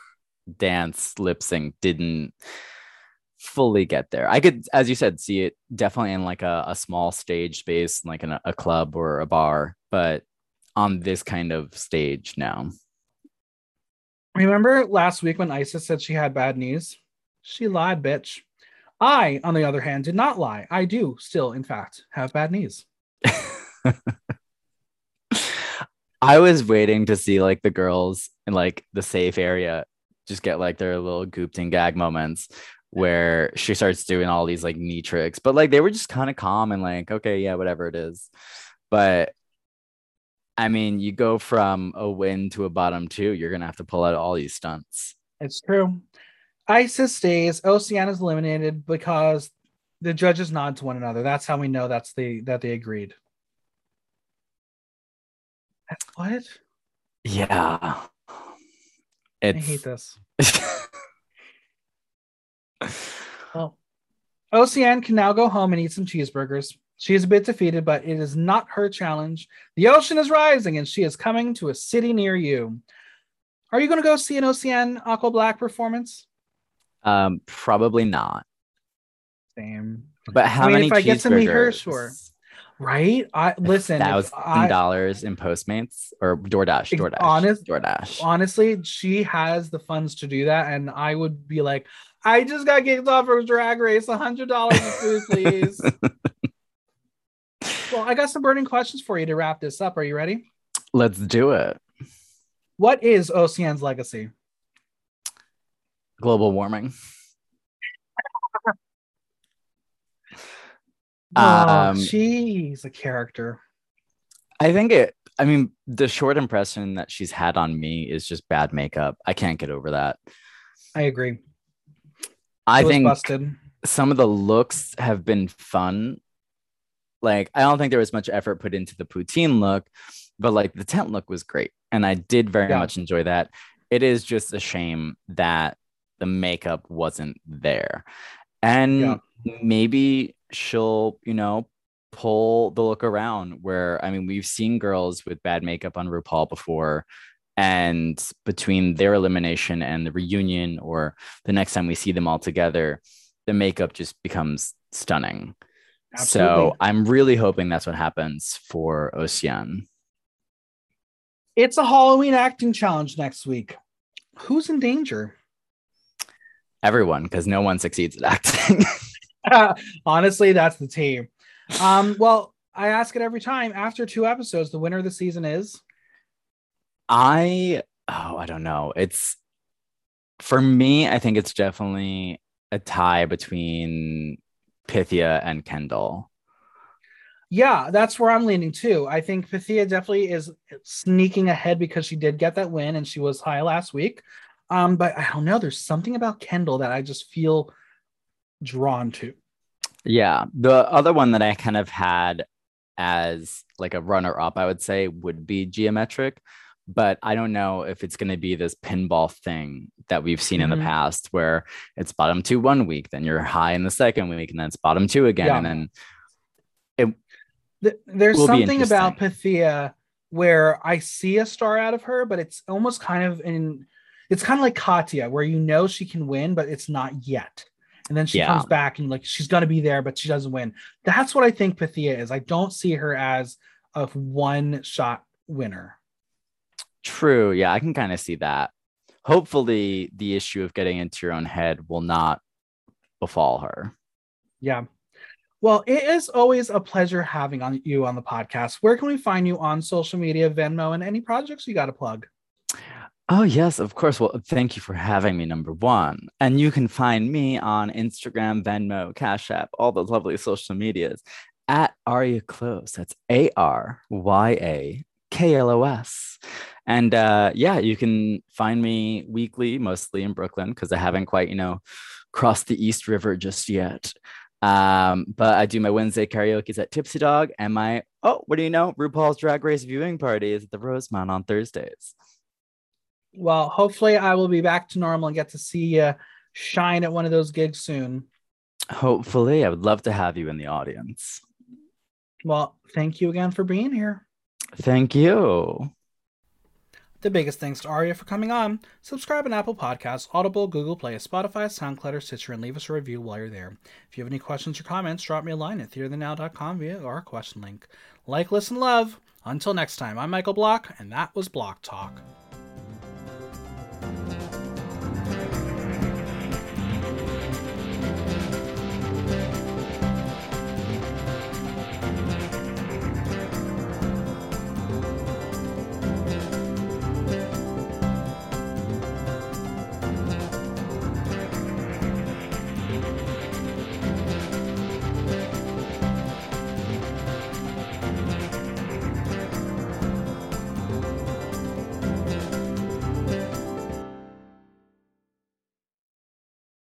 dance lip sync didn't fully get there. I could, as you said, see it definitely in like a, a small stage space, like in a, a club or a bar, but on this kind of stage now. Remember last week when Icesis said she had bad knees? She lied, bitch. I, on the other hand, did not lie. I do still, in fact, have bad knees. I was waiting to see like the girls in like the safe area just get like their little gooped and gag moments where she starts doing all these like knee tricks, but like they were just kind of calm and like, okay, yeah, whatever it is. But I mean, you go from a win to a bottom two, you're gonna have to pull out all these stunts. It's true. Icesis stays. Oceane is eliminated because the judges nod to one another. That's how we know that's the that they agreed. That's What? Yeah. It's... I hate this. well, Oceane can now go home and eat some cheeseburgers. She is a bit defeated, but it is not her challenge. The ocean is rising and she is coming to a city near you. Are you going to go see an Oceane Aqua-Black performance? Um, probably not. Same. But how I mean, many? If I get to meet her, sure. Right? I listen. Thousand dollars in Postmates or DoorDash. DoorDash. Honest, DoorDash. Honestly, she has the funds to do that, and I would be like, I just got kicked off of Drag Race. Hundred dollars please. Well, I got some burning questions for you to wrap this up. Are you ready? Let's do it. What is Oceane's legacy? Global warming. oh, um, she's a character. I think it, I mean, the short impression that she's had on me is just bad makeup. I can't get over that. I agree. I think busted. some of the looks have been fun like I don't think there was much effort put into the poutine look, but like the tent look was great. And I did very yeah. much enjoy that. It is just a shame that the makeup wasn't there. And yeah. maybe she'll, you know, pull the look around where I mean, we've seen girls with bad makeup on RuPaul before. And between their elimination and the reunion, or the next time we see them all together, the makeup just becomes stunning. Absolutely. So I'm really hoping that's what happens for Oceane. It's a Halloween acting challenge next week. Who's in danger? Everyone, because no one succeeds at acting. Honestly, that's the team. Um, well, I ask it every time. After two episodes, the winner of the season is. I oh, I don't know. It's for me, I think it's definitely a tie between Pythia and Kendall. Yeah, that's where I'm leaning too. I think Pythia definitely is sneaking ahead because she did get that win and she was high last week. Um, but I don't know. There's something about Kendall that I just feel drawn to. Yeah. The other one that I kind of had as like a runner up, I would say, would be Gia Metric but I don't know if it's going to be this pinball thing that we've seen mm-hmm. in the mm-hmm. past where it's bottom two one week, then you're high in the second week, and then it's bottom two again. Yeah. And then it there's something about Pythia where I see a star out of her, but it's almost kind of in it's kind of like Katya, where you know she can win, but it's not yet. And then she yeah. comes back and like she's gonna be there, but she doesn't win. That's what I think Pythia is. I don't see her as a one shot winner. True. Yeah, I can kind of see that. Hopefully, the issue of getting into your own head will not befall her. Yeah. Well, it is always a pleasure having on you on the podcast. Where can we find you on social media, Venmo, and any projects you got to plug? Oh, yes, of course. Well, thank you for having me, number one. And you can find me on Instagram, Venmo, Cash App, all those lovely social medias at Arya Klos. That's A R Y A K L O S. And uh, yeah, you can find me weekly, mostly in Brooklyn, because I haven't quite, you know, crossed the East River just yet. Um, but I do my Wednesday karaoke's at Tipsy Dog, and my oh, what do you know? RuPaul's Drag Race viewing party is at the Rosemont on Thursdays. Well, hopefully, I will be back to normal and get to see you shine at one of those gigs soon. Hopefully, I would love to have you in the audience. Well, thank you again for being here. Thank you. The biggest thanks to Arya for coming on. Subscribe on Apple Podcasts, Audible, Google Play, Spotify, SoundCloud, or Stitcher, and leave us a review while you're there. If you have any questions or comments, drop me a line at theaterthenow.com via our question link. Like, listen, love. Until next time, I'm Michael Block, and that was Block Talk.